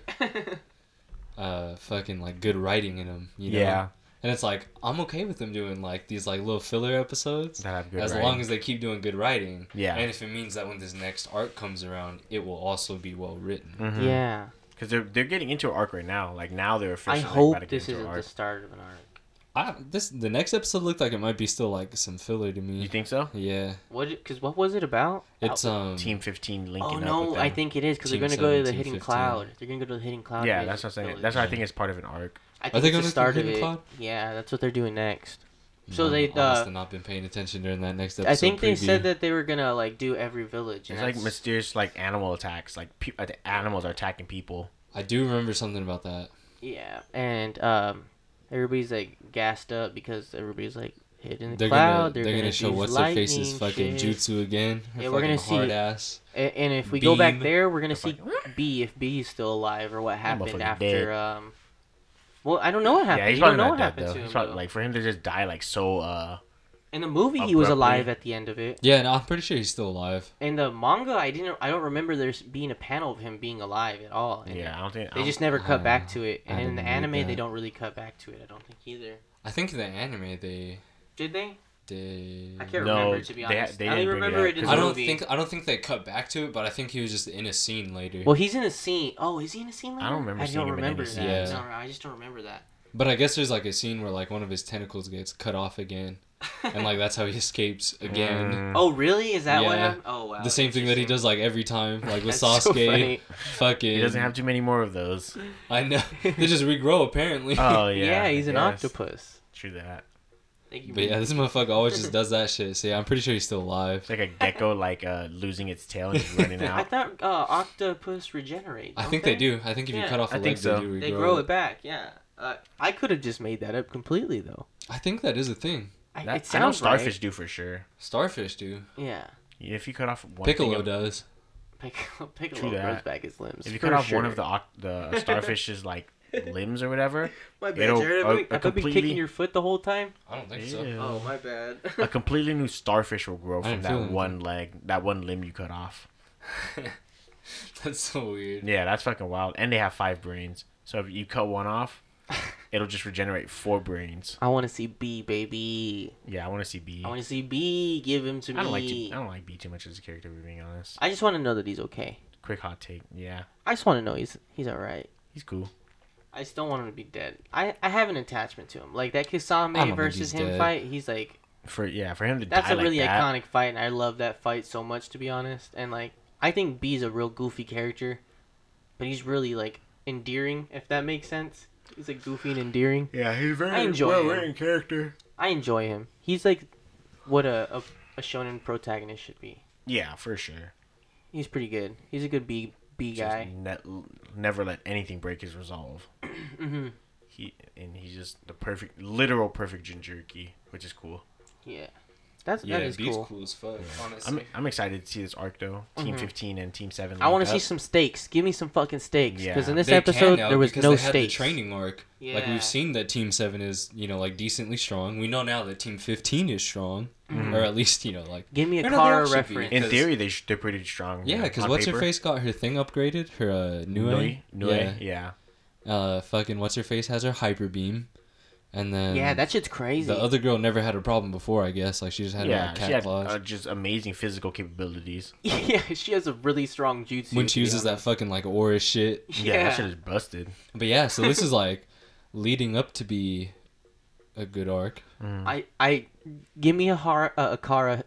uh fucking like good writing in them. You know? Yeah. And it's like I'm okay with them doing like these like little filler episodes That have good as writing. long as they keep doing good writing. Yeah. And if it means that when this next arc comes around, it will also be well written. Mhm. Yeah. Because they're they're getting into an arc right now. Like now they're I officially like, hope about to get this into isn't an the start of an arc. I, this the next episode looked like it might be still like some filler to me. You think so? Yeah, What? Because what was it about? it's um. Team 15 linking Oh up no, with I think it is because they're gonna go to the hidden 15. cloud. They're gonna go to the hidden cloud. Yeah, that's what I'm saying. village. That's why I think it's part of an arc. I Are think they it's going the to start the of it. cloud? Yeah, that's what they're doing next. So No, they, I must uh, have not been paying attention during that next episode. I think they said that they were gonna like do every village. It's like mysterious like animal attacks. Like pe- uh, the animals are attacking people. I do remember something about that. Yeah, and um, everybody's like gassed up because everybody's like hid in the They're cloud. gonna they're, they're, gonna, gonna show what's their face's fucking shit. jutsu again. Her Yeah, we're gonna fucking hard see- ass. And if we go back there, we're gonna see Fucking- B if B is still alive or what happened after. dead. Um, well, I don't know what happened. Yeah, he's you don't probably know not what dead happened though. to him. probably, though. like for him to just die like so. uh In the movie, he was abruptly. alive at the end of it. Yeah, no, I'm pretty sure he's still alive. In the manga, I didn't. I don't remember there's being a panel of him being alive at all. And Yeah, I don't think They I just don't- never cut Uh, back to it, I and in didn't the read anime they that. don't really cut back to it. I don't think either. I think in the anime they Did they? did. I can't No, remember to be they- honest. they I only didn't bring it remember up it in the I don't movie. think I don't think they cut back to it, but I think he was just in a scene later. Well, he's in a scene. Oh, is he in a scene? Later? I don't remember I seeing don't him in any remember scene. that. Yeah. No, I just don't remember that. But I guess there's like a scene where like one of his tentacles gets cut off again, and like that's how he escapes again. Mm. Oh, really? Is that what Yeah. happened? Oh, wow. the same thing that he does like every time, like with That's so funny. fucking. He doesn't have too many more of those. I know. they just regrow apparently. Oh Yeah, yeah. he's an yes. octopus. True that. Thank you. but yeah, this motherfucker always just does that shit. So yeah, I'm pretty sure he's still alive. It's like a gecko like uh losing its tail and just running out. I thought uh, octopus regenerate. I don't think they do. I think if you cut off a I leg, think so. they They grow it back. Yeah. Uh, I could have just made that up completely though. I think that is a thing. I, That, it I know sounds starfish right. do for sure. Starfish do. Yeah. If you cut off one Piccolo thing of, does. Piccolo, Piccolo True grows back his limbs. if you cut off one of the the starfish's like limbs or whatever, My bad, it'll- Jared. Uh, a- Have been completely- kicking your foot the whole time? I don't think so. Oh, my bad. a completely new starfish will grow from didn't that one leg, that one limb you cut off. That's so weird. Yeah, that's fucking wild. And they have five brains. So if you cut one off, it'll just regenerate four brains. I want to see B, baby. Yeah, I want to see B. I want to see B. Give him to I don't like me. to, I don't like B too much as a character. We're being honest. I just want to know that he's okay. Quick hot take. Yeah, I just want to know he's he's all right. he's cool. I just don't want him to be dead. I, I have an attachment to him. Like that Kisame versus him dead. fight. He's like For yeah, for him to that's a really like that, iconic fight, and I love that fight so much to be honest. And like I think B's a real goofy character, but he's really like endearing. If that makes sense. He's like goofy and endearing. Yeah, he's very I enjoy him. well-written character. I enjoy him. He's like what a, a a shonen protagonist should be. Yeah, for sure. He's pretty good. He's a good B B Just guy. ne- never let anything break his resolve. hmm He and he's just the perfect, literal perfect Jinchuriki, which is cool. Yeah. That's Yeah, that is Beef's cool. cool as fuck. I'm, I'm excited to see this arc though. Team Mhm. 15 and Team 7. I want to see some stakes. Give me some fucking stakes. Because Yeah. in this They episode now there was because no they had stakes. The training arc. Yeah. Like we've seen that Team Seven is you know like decently strong. We know now that Team Fifteen is strong, Mhm. or at least you know like Give me a Or no, they Kara all should be. reference. In theory, they sh- they're pretty strong. yeah. Because on what's her face got her thing upgraded? Her uh, Nue. Nui? Nui? Yeah. Yeah. Uh, fucking what's her face has her hyper beam, and then yeah, that shit's crazy. the other girl never had a problem before. I guess like she just had Yeah, like, she cat had claws. uh, just amazing physical capabilities. yeah, she has a really strong jutsu. when she uses that fucking like aura shit. Yeah, Yeah. that shit is busted. But yeah, so this is like leading up to be a good arc. Mm. I I give me a har uh, a Kara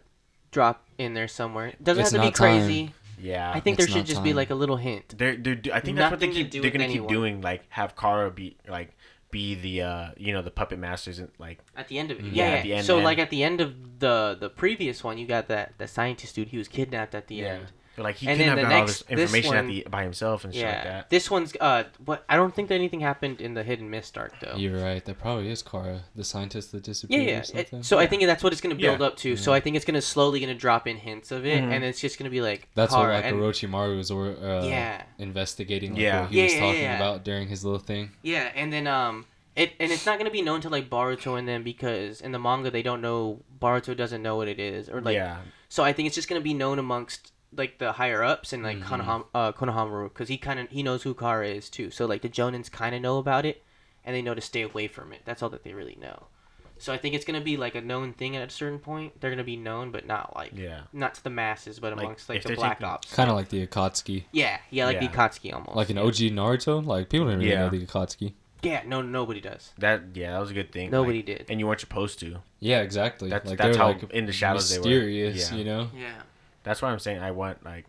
drop in there somewhere. Doesn't It's have to be not time. crazy. Yeah, I think there should just be like a little hint. they're, they're I think that's what they keep. They're gonna keep doing. Like have Kara be like be the uh you know the puppet masters and like At the end of it, Mhm. yeah. Yeah, at the end, so and- like at the end of the the previous one, you got that that scientist dude. He was kidnapped at the Yeah. end. They're like he And couldn't have the got all next- this this information at one- the by himself and shit like Yeah. that. This one's uh what I don't think that anything happened in the hidden mist arc though. You're right. That probably is Kara, the scientist that disappeared yeah. or It- something. so I think that's what it's gonna build Yeah. up to. So I think it's gonna slowly gonna drop in hints of it, Mhm. and it's just gonna be like That's Kara, what like and- Orochimaru was or, uh, Yeah. investigating like, Yeah. what he Yeah, was yeah, talking yeah. about during his little thing. Yeah, and then um, it and it's not gonna be known to like Boruto and them because in the manga they don't know Boruto doesn't know what it is or like yeah, so I think it's just gonna be known amongst like the higher ups and like Mhm. Konoham, uh, Konohamaru because he kind of he knows who Kara is too. So like the Jonins kind of know about it, and they know to stay away from it. That's all that they really know. So I think it's gonna be like a known thing at a certain point. They're gonna be known, but not like yeah. not to the masses, but Like, amongst like if the Black taking- Ops. Kind of like the Akatsuki, Yeah, yeah, like the Akatsuki almost. like an OG Naruto. Like people didn't really Yeah. know the Akatsuki. Yeah, no, nobody does. That yeah, that was a good thing. Nobody like, did. and you weren't supposed to. Yeah, exactly. That's- like that's how like in the shadows they were. mysterious. Yeah. You know. Yeah. That's why I'm saying I want like,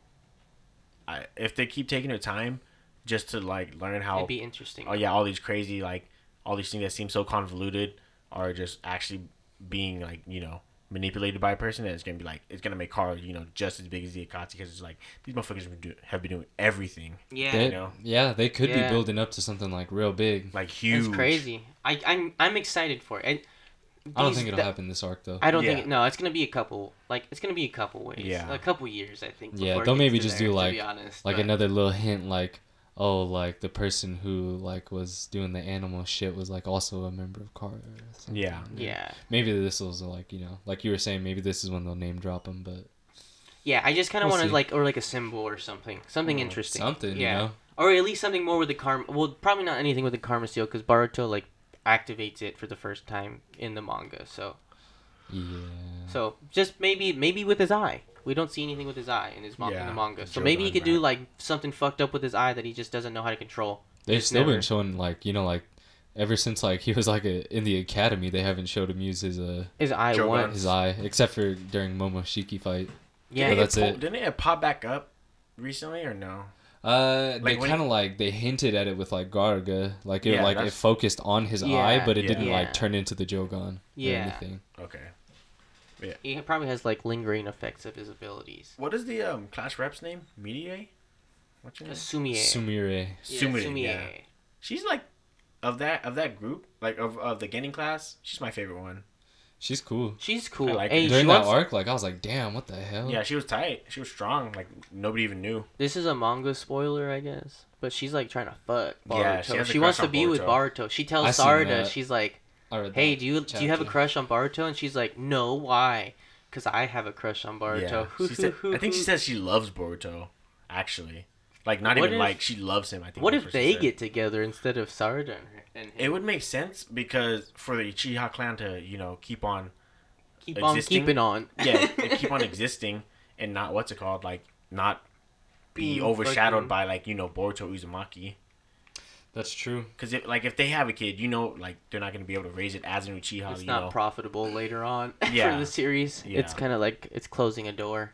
I if they keep taking their time, just to like learn how. It'd be interesting. oh yeah, all these crazy like all these things that seem so convoluted are just actually being like you know manipulated by a person. And it's gonna be like it's gonna make Kara you know just as big as the Akatsuki because it's like these motherfuckers have been, do- have been doing everything Yeah. They, you know. Yeah, they could Yeah. be building up to something like real big. like huge. It's crazy. I I'm I'm excited for it. And I don't think it'll the- happen this arc though. I don't Yeah. think no. It's gonna be a couple. Like it's gonna be a couple ways. Yeah. A couple years, I think. Yeah, before it they'll maybe just there, do, like- honest, like but- another little hint, like oh, like the person who like was doing the animal shit was like also a member of Kara. Or. Yeah. Yeah. Maybe this was like you know, like you were saying, maybe this is when they'll name drop him, but Yeah. I just kind of We'll want to see. like or like a symbol or something. Something Oh, interesting. something, Yeah. you know. Or at least something more with the karma. Well, probably not anything with the karma seal because Boruto like activates it for the first time in the manga. So Yeah. so just maybe maybe with his eye. We don't see anything with his eye in his ma- in the manga. So maybe he Gun could do like something fucked up with his eye that he just doesn't know how to control. They've Just still never- been showing like you know like ever since like he was like a, in the academy, they haven't showed him use his uh His eye Joe once. His eye except for during Momoshiki fight. Yeah. But that's pull, it. Didn't it pop back up recently or no? Uh, they Like, when- kind of like they hinted at it with like Garga, like it Yeah, like it focused on his Yeah, eye, but it yeah. didn't Yeah. like turn into the Jogan or anything. Okay. Yeah. He probably has like lingering effects of his abilities. What is the um class rep's name? Medie? What's your name? Sumire. Sumire. Yeah, Sumire, Sumie. yeah. She's like of that of that group, like of, of the Genin class. She's my favorite one. She's cool. She's cool. Like hey. During that wants, arc, like I was like, damn, what the hell? Yeah, she was tight. She was strong. Like nobody even knew. This is a manga spoiler, I guess. But she's like trying to fuck Boruto. Yeah, she she has a wants crush to on be with Boruto. Baruto. She tells I seen Sarada, she's like, "Hey, do you do you have a crush on Boruto?" And she's like, "No, why?" Because I have a crush on Boruto. Yeah. She said, I think she says she loves Boruto. Actually, like not What even if- like she loves him. I think. What if they said. get together instead of Sarada and, her, and him? It would make sense because for the Uchiha clan to you know keep on keep on existing? keeping on. yeah keep on existing and not what's it called like not be Being overshadowed fucking- by like you know Boruto Uzumaki. That's true. Because if like if they have a kid, you know, like they're not gonna be able to raise it as an Uchiha. It's you not know, profitable later on Yeah. for the series. It's kind of like it's closing a door.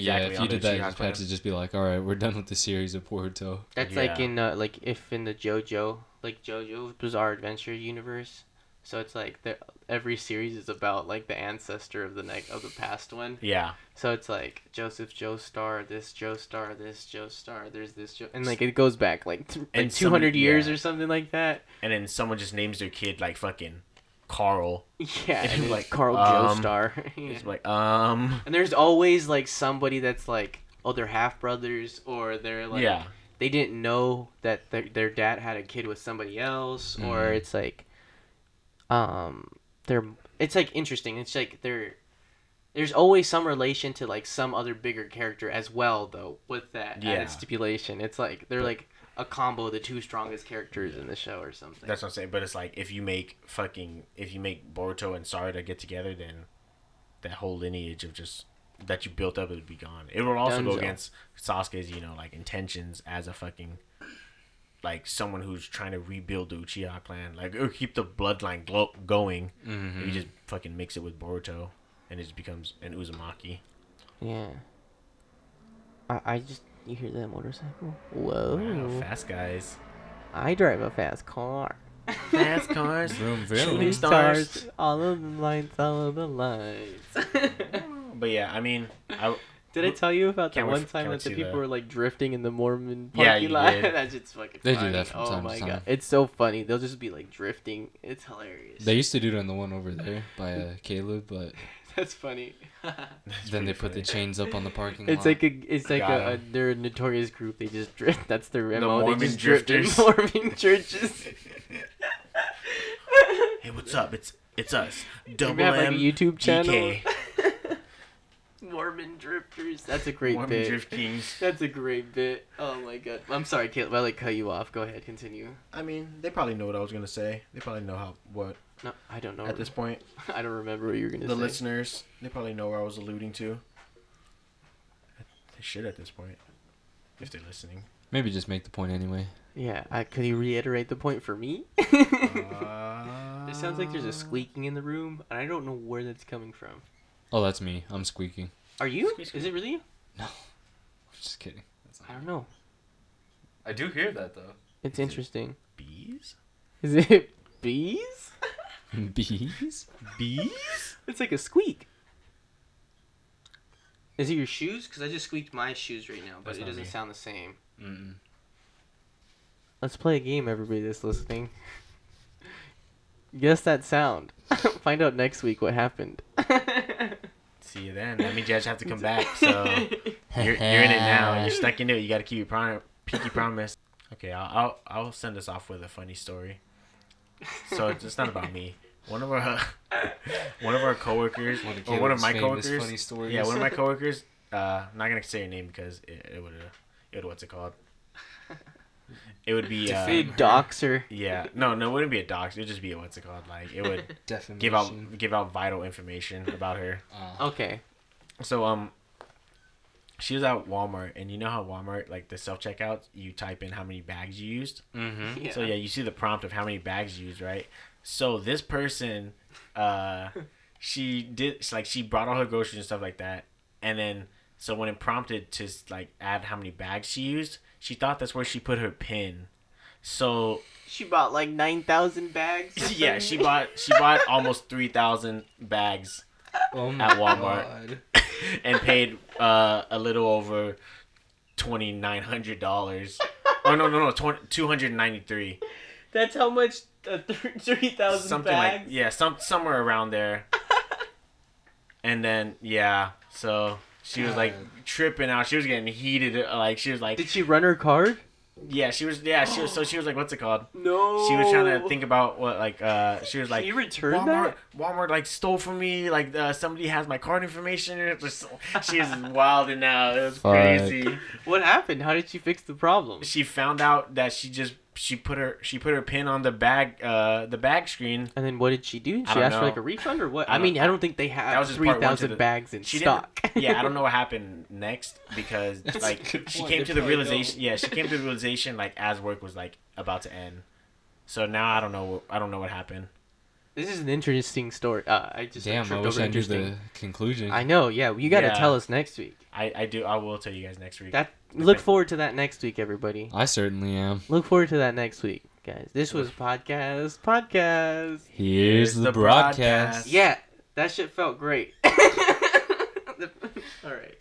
Yeah, if you did that, you Uchiha just clan. had to just be like, all right, we're done with the series of Boruto. That's like in uh, like if in the JoJo like JoJo Bizarre Adventure universe. So it's like the, every series is about like the ancestor of the neck of the past one. Yeah, So it's like Joseph Joestar, this Joestar, this Joestar, there's this Jo, and like it goes back like, t- like And two hundred years yeah. or something like that. and then someone just names their kid like fucking Carl. Yeah, And and like, Carl um, Joestar. It's like um And there's always like somebody that's like, oh, they're half brothers, or they're like, yeah they didn't know that their, their dad had a kid with somebody else, or Mhm. it's like, um, they're it's like interesting. It's like they're there's always some relation to like some other bigger character as well, though. With that Yeah. stipulation, it's like they're like a combo of the two strongest characters in the show or something. that's what I'm saying. But it's like if you make fucking if you make Boruto and Sarada get together, then that whole lineage of just that you built up it would be gone. It would also go against Sasuke's you know like intentions as a fucking like someone who's trying to rebuild the Uchiha clan, like or keep the bloodline glo- going. Mm-hmm. You just fucking mix it with Boruto, and it just becomes an Uzumaki. yeah. I, I just you hear that motorcycle? Whoa! Wow, fast guys, I drive a fast car. fast cars. Vroom, Shooting vroom. stars. all of the lights, all of the lights. But yeah, I mean, I, Did I tell you about the Can't wait one time can't that the see people that. were like drifting in the Mormon Yeah, parking you lot? did. That's just fucking. They do funny. that from oh time to my time. god, it's so funny. They'll just be like drifting. It's hilarious. They used to do it on the one over there by uh, Caleb, but That's funny. that's then they pretty put the chains up on the parking It's lot. like a, it's like Got a, a, 'em. they're a notorious group. They just drift. That's their The MO. Mormon they just drift in drifters. Mormon churches. Hey, what's up? It's it's us. We Double have like a M YouTube channel. Mormon drifters. That's a great Mormon bit. Drift Kings. That's a great bit. Oh my god. I'm sorry, Caleb. I like cut you off. Go ahead, continue. I mean, they probably know what I was gonna say. They probably know how what No, I don't know. at this point. I don't remember what you were gonna The say. The listeners, they probably know where I was alluding to. They should at this point, if they're listening. Maybe just make the point anyway. Yeah, I, could you reiterate the point for me? Uh, it sounds like there's a squeaking in the room, and I don't know where that's coming from. Oh, that's me. I'm squeaking. Are you? Squeak, squeak. Is it really you? No. Just kidding. That's I don't know. I do hear that though. It's interesting. bees. Is it bees? Bees? Bees? It's like a squeak. Is it your shoes? Because I just squeaked my shoes right now, but That's it not doesn't me. sound the same. Mm-mm. Let's play a game, everybody that's listening. Guess that sound. Find out next week what happened. See you then. That means you guys have to come back. So you're, you're in it now. You're stuck in it. You got to keep your prom- pinky promise. Okay, I'll, I'll I'll send us off with a funny story. So it's, it's not about me. One of our one of our coworkers, One of or one of my coworkers, funny stories. yeah, one of my coworkers. Uh, I'm not gonna say her name because it, it would it would what's it called? It would be uh, Big doxer. yeah, no, no, it wouldn't be a dox. It would just be a what's it called? Like it would Defamation. give out give out vital information about her. Uh, Okay. So um, she was at Walmart, and you know how Walmart like the self checkouts, you type in how many bags you used. mm-hmm. Yeah. So yeah, you see the prompt of how many bags you used, right? So this person, uh, she did like she brought all her groceries and stuff like that, and then so when it prompted to like add how many bags she used, she thought that's where she put her pin. So She bought like 9,000 bags. yeah, she bought she bought almost three thousand bags Oh At Walmart. God. and paid uh, a little over twenty nine hundred dollars. Oh no no no two hundred ninety three That's how much uh, 3,000 something bags. like yeah some somewhere around there. and then yeah, so she was like God. tripping out. She was getting heated. uh, Like she was like Did she run her card? Yeah she was yeah she was so she was like what's it called? No. She was trying to think about what like uh she was like you return Walmart, that? Walmart like stole from me. Like uh, somebody has my card information. It's just, she is wilding out. It was Fuck. crazy. What happened? How did she fix the problem? She found out that she just she put her she put her pin on the bag uh the bag screen. And then what did she do? She don't asked for like a refund or what? I I, mean, don't- I don't think they That have was just part one to 3,000 bags in She stock. Yeah, I don't know what happened next because like she came to the probably realization. Yeah, she came to the realization like as work was like about to end. So now I don't know. I don't know what happened. This is an interesting story. Uh, I just like, Damn, I tripped wish over I knew interesting. the conclusion. I know. Yeah, you got to Yeah. tell us next week. I I do. I will tell you guys next week. That look forward to that next week, everybody. I certainly am. Look forward to that next week, guys. This was podcast podcast. Here's the, broadcast. Yeah, that shit felt great. All right.